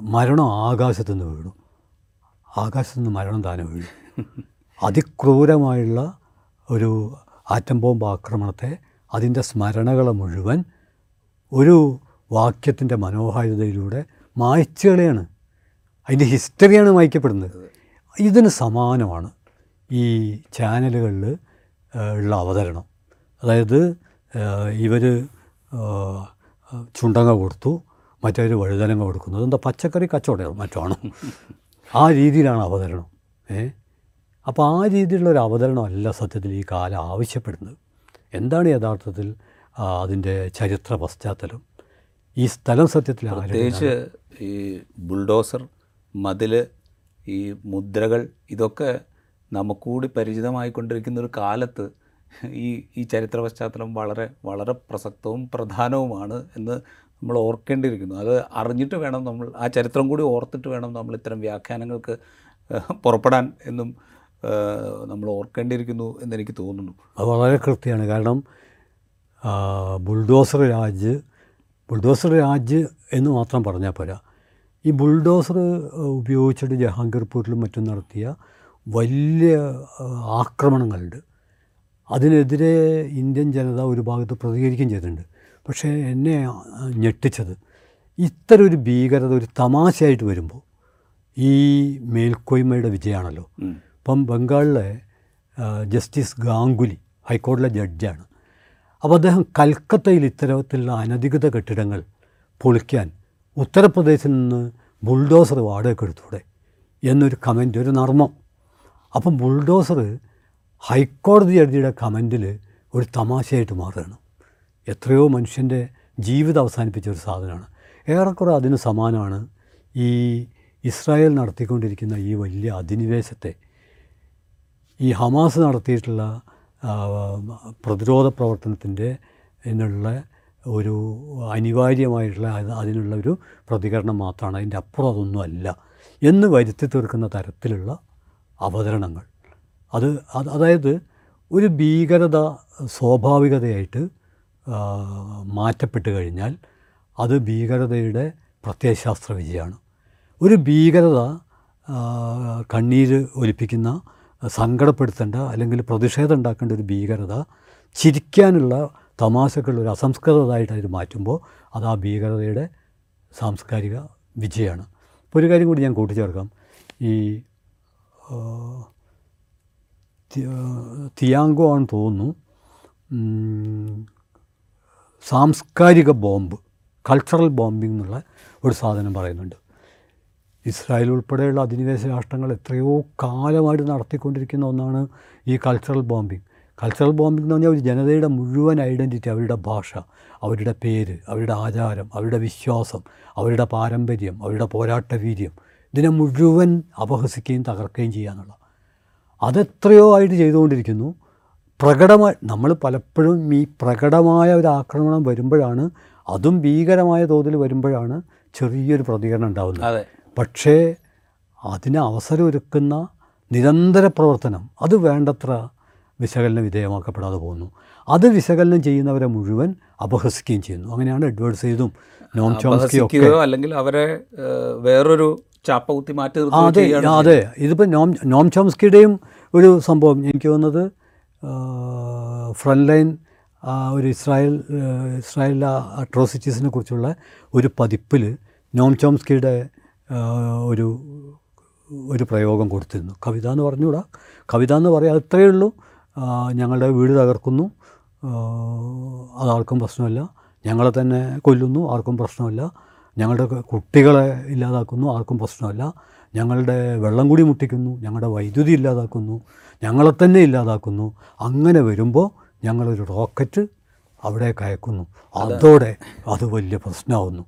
മരണം ആകാശത്തു നിന്ന് വീണു. ആകാശത്തു നിന്ന് മരണം താനെ വീഴും അതിക്രൂരമായുള്ള ഒരു ആറ്റം ബോംബ് ആക്രമണത്തെ അതിന്റെ സ്മരണകൾ മുഴുവൻ ഒരു വാക്യത്തിന്റെ മനോഹാരിതയിലൂടെ മായ്ച്ചു കളയാണ്. അതിന്റെ ഹിസ്റ്ററിയാണ് മായ്ക്കപ്പെടുന്നത്. ഇതിന് സമാനമാണ് ഈ ചാനലുകളിൽ ഉള്ള അവതരണം. അതായത് ഇവർ ചുണ്ടങ്ങ കൊടുത്തു മറ്റവർ വഴുതനങ്ങ കൊടുക്കുന്നത്. എന്താ പച്ചക്കറി കച്ചവടം? മറ്റാണ്? ആ രീതിയിലാണ് അവതരണം. ഏ? അപ്പോൾ ആ രീതിയിലുള്ള ഒരു അവതരണമല്ല സത്യത്തിൽ ഈ കാലം ആവശ്യപ്പെടുന്നത്. എന്താണ് യഥാർത്ഥത്തിൽ അതിന്റെ ചരിത്ര പശ്ചാത്തലം? ഈ സ്ഥലം സത്യത്തിൽ പ്രത്യേകിച്ച് ഈ ബുൾഡോസർ മതിൽ ഈ മുദ്രകൾ ഇതൊക്കെ നമുക്കൂടി പരിചിതമായിക്കൊണ്ടിരിക്കുന്ന ഒരു കാലത്ത് ഈ ഈ ചരിത്ര പശ്ചാത്തലം വളരെ വളരെ പ്രസക്തവും പ്രധാനവുമാണ് എന്ന് നമ്മൾ ഓർക്കേണ്ടിയിരിക്കുന്നു. അത് അറിഞ്ഞിട്ട് വേണം നമ്മൾ ആ ചരിത്രം കൂടി ഓർത്തിട്ട് വേണം നമ്മൾ ഇത്തരം വ്യാഖ്യാനങ്ങൾക്ക് പുറപ്പെടാൻ എന്നും നമ്മൾ ഓർക്കേണ്ടിയിരിക്കുന്നു എന്നെനിക്ക് തോന്നുന്നു. അത് വളരെ കൃത്യമാണ്. കാരണം ബുൾഡോസർ രാജ് ബുൾഡോസർ രാജ് എന്ന് മാത്രം പറഞ്ഞാൽ പോരാ. ഈ ബുൾഡോസർ ഉപയോഗിച്ചിട്ട് ജഹാംഗീർപൂരിലും മറ്റും നടത്തിയ വലിയ ആക്രമണങ്ങളുണ്ട്. അതിനെതിരെ ഇന്ത്യൻ ജനത ഒരു ഭാഗത്ത് പ്രതികരിക്കുകയും ചെയ്തിട്ടുണ്ട്. പക്ഷേ എന്നെ ഞെട്ടിച്ചത് ഇത്തരം ഒരു ഭീകരത ഒരു തമാശയായിട്ട് വരുമ്പോൾ ഈ മേൽക്കോയ്മയുടെ വിജയമാണല്ലോ. ഇപ്പം ബംഗാളിലെ ജസ്റ്റിസ് ഗാംഗുലി ഹൈക്കോടതിയിലെ ജഡ്ജാണ്. അപ്പോൾ അദ്ദേഹം കൽക്കത്തയിൽ ഇത്തരത്തിലുള്ള അനധികൃത കെട്ടിടങ്ങൾ പൊളിക്കാൻ ഉത്തർപ്രദേശിൽ നിന്ന് ബുൾഡോസർ വാടകയ്ക്ക് എടുത്തൂടെ എന്നൊരു കമന്റ് ഒരു നർമ്മം. അപ്പം ബുൾഡോസർ ഹൈക്കോടതി ജഡ്ജിയുടെ കമന്റിൽ ഒരു തമാശയായിട്ട് മാറുകയാണ്. എത്രയോ മനുഷ്യന്റെ ജീവിതം അവസാനിപ്പിച്ച ഒരു സാധനമാണ്. ഏറെക്കുറെ അതിന് സമാനമാണ് ഈ ഇസ്രായേൽ നടത്തിക്കൊണ്ടിരിക്കുന്ന ഈ വലിയ അധിനിവേശത്തെ ഈ ഹമാസ് നടത്തിയിട്ടുള്ള പ്രതിരോധ പ്രവർത്തനത്തിന്റെ എന്നുള്ള ഒരു അനിവാര്യമായിട്ടുള്ള അത് അതിനുള്ള ഒരു പ്രതികരണം മാത്രമാണ്. അതിന്റെ അപ്പുറം അതൊന്നുമല്ല എന്ന് വരുത്തി തീർക്കുന്ന തരത്തിലുള്ള അവതരണങ്ങൾ. അത് അത് അതായത് ഒരു ഭീകരത സ്വാഭാവികതയായിട്ട് മാറ്റപ്പെട്ട് കഴിഞ്ഞാൽ അത് ഭീകരതയുടെ പ്രത്യയശാസ്ത്ര വിജയമാണ്. ഒരു ഭീകരത കണ്ണീര് ഒലിപ്പിക്കുന്ന സങ്കടപ്പെടുത്തേണ്ട അല്ലെങ്കിൽ പ്രതിഷേധം ഉണ്ടാക്കേണ്ട ഒരു ഭീകരത ചിരിക്കാനുള്ള തമാശകൾ ഒരു അസംസ്കൃതമായിട്ട് അതിൽ മാറ്റുമ്പോൾ അത് ആ ഭീകരതയുടെ സാംസ്കാരിക വിജയമാണ്. ഇപ്പോൾ ഒരു കാര്യം കൂടി ഞാൻ കൂട്ടിച്ചേർക്കാം. ഈ തിയാങ്കോ ആണെന്ന് തോന്നുന്നു. സാംസ്കാരിക ബോംബ് കൾച്ചറൽ ബോംബിംഗ് എന്നുള്ള ഒരു സാധനം പറയുന്നുണ്ട്. ഇസ്രായേൽ ഉൾപ്പെടെയുള്ള അധിനിവേശ രാഷ്ട്രങ്ങൾ എത്രയോ കാലമായിട്ട് നടത്തിക്കൊണ്ടിരിക്കുന്ന ഒന്നാണ് ഈ കൾച്ചറൽ ബോംബിംഗ് കൾച്ചറൽ ബോംബിംഗ് എന്ന് പറഞ്ഞാൽ ഒരു ജനതയുടെ മുഴുവൻ ഐഡന്റിറ്റി അവരുടെ ഭാഷ അവരുടെ പേര് അവരുടെ ആചാരം അവരുടെ വിശ്വാസം അവരുടെ പാരമ്പര്യം അവരുടെ പോരാട്ട വീര്യം ഇതിനെ മുഴുവൻ അപഹസിക്കുകയും തകർക്കുകയും ചെയ്യാന്നുള്ള അതെത്രയോ ആയിട്ട് ചെയ്തുകൊണ്ടിരിക്കുന്നു. പ്രകടമായി നമ്മൾ പലപ്പോഴും ഈ പ്രകടമായ ഒരു ആക്രമണം വരുമ്പോഴാണ് അതും ഭീകരമായ തോതിൽ വരുമ്പോഴാണ് ചെറിയൊരു പ്രതികരണം ഉണ്ടാകുന്നത് പക്ഷേ അതിന് അവസരമൊരുക്കുന്ന നിരന്തര പ്രവർത്തനം അത് വേണ്ടത്ര വിശകലന വിധേയമാക്കപ്പെടാതെ പോകുന്നു. അത് വിശകലനം ചെയ്യുന്നവരെ മുഴുവൻ അപഹസിക്കുകയും ചെയ്യുന്നു. അങ്ങനെയാണ് എഡ്വേർഡ് സെയ്തും നോം ചോംസ്കിയും ഒക്കെ അല്ലെങ്കിൽ അവരെ വേറൊരു ചാപ്പ കുത്തി മാറ്റി അതെ അതെ. ഇതിപ്പോൾ നോം നോം ചോംസ്കിയുടെയും ഒരു സംഭവം എനിക്ക് തോന്നുന്നത് ഫ്രണ്ട് ലൈൻ ഒരു ഇസ്രായേൽ ഇസ്രായേലിലെ അട്രോസിറ്റീസിനെ കുറിച്ചുള്ള ഒരു പതിപ്പിൽ നോം ചോംസ്കിയുടെ ഒരു ഒരു പ്രയോഗം കൊടുത്തിരുന്നു. കവിത എന്ന് പറഞ്ഞുകൂടാ. കവിത എന്ന് പറയാം അത്രയേ ഉള്ളൂ. ഞങ്ങളുടെ വീട് തകർക്കുന്നു. അതാർക്കും പ്രശ്നമല്ല. ഞങ്ങളെ തന്നെ കൊല്ലുന്നു. ആർക്കും പ്രശ്നമല്ല. ഞങ്ങളുടെ കുട്ടികളെ ഇല്ലാതാക്കുന്നു. ആർക്കും പ്രശ്നമല്ല. ഞങ്ങളുടെ വെള്ളം കൂടി മുട്ടിക്കുന്നു. ഞങ്ങളുടെ വൈദ്യുതി ഇല്ലാതാക്കുന്നു. ഞങ്ങളെ തന്നെ ഇല്ലാതാക്കുന്നു. അങ്ങനെ വരുമ്പോൾ ഞങ്ങളൊരു റോക്കറ്റ് അവിടെ കയക്കുന്നു. അതോടെ അത് വലിയ പ്രശ്നമാവുന്നു.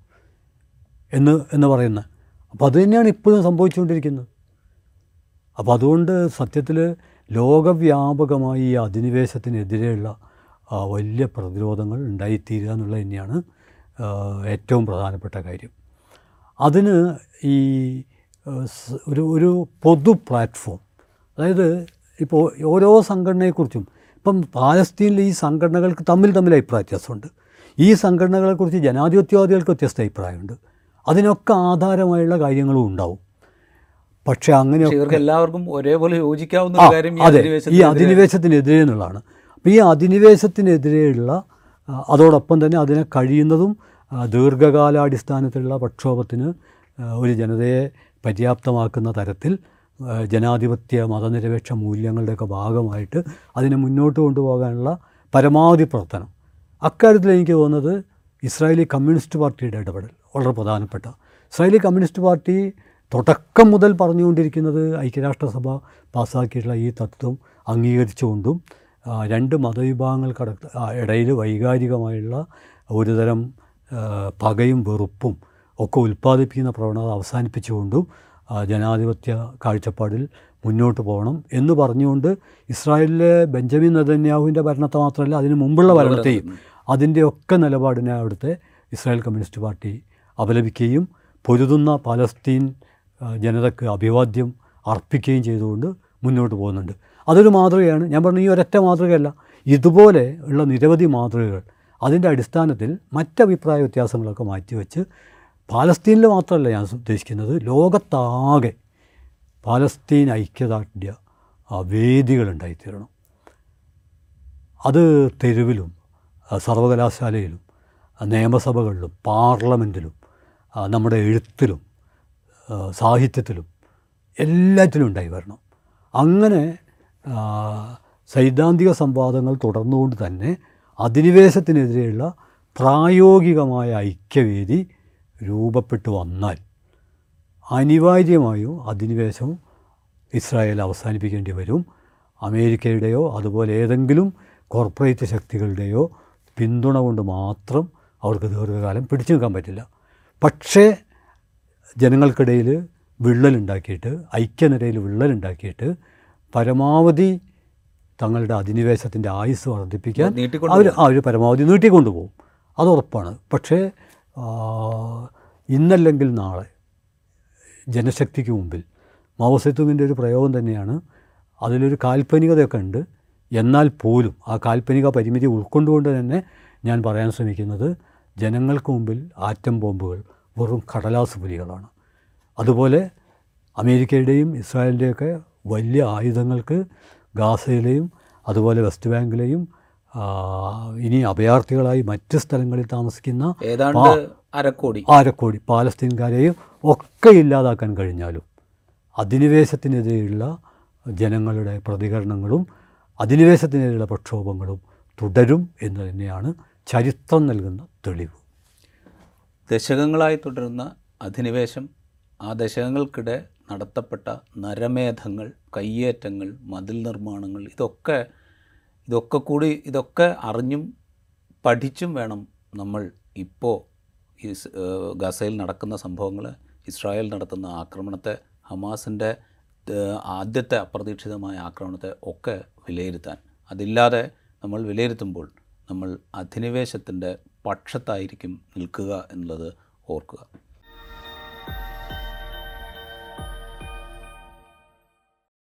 എന്ന് എന്ന് പറയുന്നത് അപ്പോൾ അതുതന്നെയാണ് ഇപ്പോഴും സംഭവിച്ചുകൊണ്ടിരിക്കുന്നത്. അപ്പോൾ അതുകൊണ്ട് സത്യത്തിൽ ലോകവ്യാപകമായി ഈ അധിനിവേശത്തിനെതിരെയുള്ള വലിയ പ്രതിരോധങ്ങൾ ഉണ്ടായിത്തീരുക എന്നുള്ളത് തന്നെയാണ് ഏറ്റവും പ്രധാനപ്പെട്ട കാര്യം. അതിന് ഈ ഒരു ഒരു പൊതു പ്ലാറ്റ്ഫോം അതായത് ഇപ്പോൾ ഓരോ സംഘടനയെക്കുറിച്ചും ഇപ്പം പാലസ്തീനിലെ ഈ സംഘടനകൾക്ക് തമ്മിൽ തമ്മിൽ അഭിപ്രായ വ്യത്യാസമുണ്ട്. ഈ സംഘടനകളെക്കുറിച്ച് ജനാധിപത്യവാദികൾക്ക് വ്യത്യസ്ത അഭിപ്രായമുണ്ട്. അതിനൊക്കെ ആധാരമായുള്ള കാര്യങ്ങളും ഉണ്ടാവും. പക്ഷേ അങ്ങനെയൊക്കെ എല്ലാവർക്കും ഒരേപോലെ യോജിക്കാവുന്ന കാര്യം അതെ. ഈ അധിനിവേശത്തിനെതിരെ- അധിനിവേശത്തിനെതിരെ എന്നുള്ളതാണ്. അപ്പോൾ ഈ അധിനിവേശത്തിനെതിരെയുള്ള അതോടൊപ്പം തന്നെ അതിനെ കഴിയുന്നതും ദീർഘകാലാടിസ്ഥാനത്തിലുള്ള പ്രക്ഷോഭത്തിന് ഒരു ജനതയെ പര്യാപ്തമാക്കുന്ന തരത്തിൽ ജനാധിപത്യ മതനിരപേക്ഷ മൂല്യങ്ങളുടെയൊക്കെ ഭാഗമായിട്ട് അതിനെ മുന്നോട്ട് കൊണ്ടുപോകാനുള്ള പരമാവധി പ്രവർത്തനം. അക്കാര്യത്തിൽ എനിക്ക് തോന്നുന്നത് ഇസ്രായേലി കമ്മ്യൂണിസ്റ്റ് പാർട്ടിയുടെ ഇടപെടൽ. വളരെ പ്രധാനപ്പെട്ട. ഇസ്രായേലി കമ്മ്യൂണിസ്റ്റ് പാർട്ടി തുടക്കം മുതൽ പറഞ്ഞുകൊണ്ടിരിക്കുന്നത് ഐക്യരാഷ്ട്രസഭ പാസ്സാക്കിയിട്ടുള്ള ഈ തത്വം അംഗീകരിച്ചുകൊണ്ടും രണ്ട് മതവിഭാഗങ്ങൾക്കട ഇടയിൽ വൈകാരികമായുള്ള ഒരുതരം പകയും വെറുപ്പും ഒക്കെ ഉൽപ്പാദിപ്പിക്കുന്ന പ്രവണത അവസാനിപ്പിച്ചുകൊണ്ടും ജനാധിപത്യ കാഴ്ചപ്പാടിൽ മുന്നോട്ട് പോകണം എന്ന് പറഞ്ഞുകൊണ്ട് ഇസ്രായേലിലെ ബെഞ്ചമിൻ നെതന്യാഹുവിന്റെ ഭരണത്തെ മാത്രമല്ല അതിന് മുമ്പുള്ള ഭരണത്തെയും അതിന്റെയൊക്കെ നിലപാടിനെ അവിടുത്തെ ഇസ്രായേൽ കമ്മ്യൂണിസ്റ്റ് പാർട്ടി അപലപിക്കുകയും പൊരുതുന്ന പാലസ്തീൻ ജനതയ്ക്ക് അഭിവാദ്യം അർപ്പിക്കുകയും ചെയ്തുകൊണ്ട് മുന്നോട്ട് പോകുന്നുണ്ട്. അതൊരു മാതൃകയാണ്. ഞാൻ പറഞ്ഞു ഈ ഒരൊറ്റ മാതൃകയല്ല. ഇതുപോലെ ഉള്ള നിരവധി മാതൃകകൾ അതിന്റെ അടിസ്ഥാനത്തിൽ മറ്റഭിപ്രായ വ്യത്യാസങ്ങളൊക്കെ മാറ്റിവെച്ച് പാലസ്തീനിൽ മാത്രമല്ല ഞാൻ ഉദ്ദേശിക്കുന്നത് ലോകത്താകെ പാലസ്തീൻ ഐക്യദാർഢ്യ വേദികളുണ്ടായിത്തീരണം. അത് തെരുവിലും സർവകലാശാലയിലും നിയമസഭകളിലും പാർലമെന്റിലും നമ്മുടെ എഴുത്തിലും സാഹിത്യത്തിലും എല്ലാറ്റിലും ഉണ്ടായി വരണം. അങ്ങനെ സൈദ്ധാന്തിക സംവാദങ്ങൾ തുടർന്നുകൊണ്ട് തന്നെ അധിനിവേശത്തിനെതിരെയുള്ള പ്രായോഗികമായ ഐക്യവേദി രൂപപ്പെട്ടു വന്നാൽ അനിവാര്യമായും അധിനിവേശം ഇസ്രായേൽ അവസാനിപ്പിക്കേണ്ടി വരും. അമേരിക്കയുടെയോ അതുപോലെ ഏതെങ്കിലും കോർപ്പറേറ്റ് ശക്തികളുടെയോ പിന്തുണ കൊണ്ട് മാത്രം അവർക്ക് ദീർഘകാലം പിടിച്ചു നിൽക്കാൻ പറ്റില്ല. പക്ഷേ ജനങ്ങൾക്കിടയിൽ വിള്ളലുണ്ടാക്കിയിട്ട് ഐക്യനിരയിൽ വിള്ളലുണ്ടാക്കിയിട്ട് പരമാവധി തങ്ങളുടെ അധിനിവേശത്തിന്റെ ആയുസ് വർദ്ധിപ്പിക്കാൻ അവർ അവർ അവർ പരമാവധി നീട്ടിക്കൊണ്ടുപോകും അത് ഉറപ്പാണ്. പക്ഷേ ഇന്നല്ലെങ്കിൽ നാളെ ജനശക്തിക്ക് മുമ്പിൽ മാവോസെത്തുവിന്റെ ഒരു പ്രയോഗം തന്നെയാണ്. അതിലൊരു കാൽപ്പനികതയൊക്കെ ഉണ്ട്. എന്നാൽ പോലും ആ കാൽപ്പനിക പരിമിതി ഉൾക്കൊണ്ടുകൊണ്ട് തന്നെ ഞാൻ പറയാൻ ശ്രമിക്കുന്നത് ജനങ്ങൾക്ക് മുമ്പിൽ ആറ്റം ബോംബുകൾ വെറും കടലാസ് പുലികളാണ്. അതുപോലെ അമേരിക്കയുടെയും ഇസ്രായേലിന്റെയൊക്കെ വലിയ ആയുധങ്ങൾക്ക് ഗാസയിലെയും അതുപോലെ വെസ്റ്റ് ബാങ്കിലെയും ഇനി അഭയാർത്ഥികളായി മറ്റ് സ്ഥലങ്ങളിൽ താമസിക്കുന്ന ഏതാണ്ട് അരക്കോടി. ആരക്കോടി പാലസ്തീൻകാരെയും ഒക്കെ ഇല്ലാതാക്കാൻ കഴിഞ്ഞാലും അധിനിവേശത്തിനെതിരെയുള്ള ജനങ്ങളുടെ പ്രതികരണങ്ങളും അധിനിവേശത്തിനെതിരെയുള്ള പ്രക്ഷോഭങ്ങളും തുടരും എന്ന് തന്നെയാണ് ചരിത്രം നൽകുന്ന തെളിവ്. ദശകങ്ങളായി തുടരുന്ന അധിനിവേശം ആ ദശകങ്ങൾക്കിടെ നടത്തപ്പെട്ട നരമേധങ്ങൾ കയ്യേറ്റങ്ങൾ മതിൽ നിർമ്മാണങ്ങൾ ഇതൊക്കെ ഇതൊക്കെ കൂടി ഇതൊക്കെ അറിഞ്ഞും പഠിച്ചും വേണം നമ്മൾ ഇപ്പോൾ ഈ ഗസയിൽ നടക്കുന്ന സംഭവങ്ങൾ ഇസ്രായേൽ നടത്തുന്ന ആക്രമണത്തെ ഹമാസിന്റെ ആദ്യത്തെ അപ്രതീക്ഷിതമായ ആക്രമണത്തെ ഒക്കെ വിലയിരുത്താൻ. അതില്ലാതെ നമ്മൾ വിലയിരുത്തുമ്പോൾ നമ്മൾ അധിനിവേശത്തിന്റെ പക്ഷത്തായിരിക്കും നിൽക്കുക എന്നുള്ളത് ഓർക്കുക.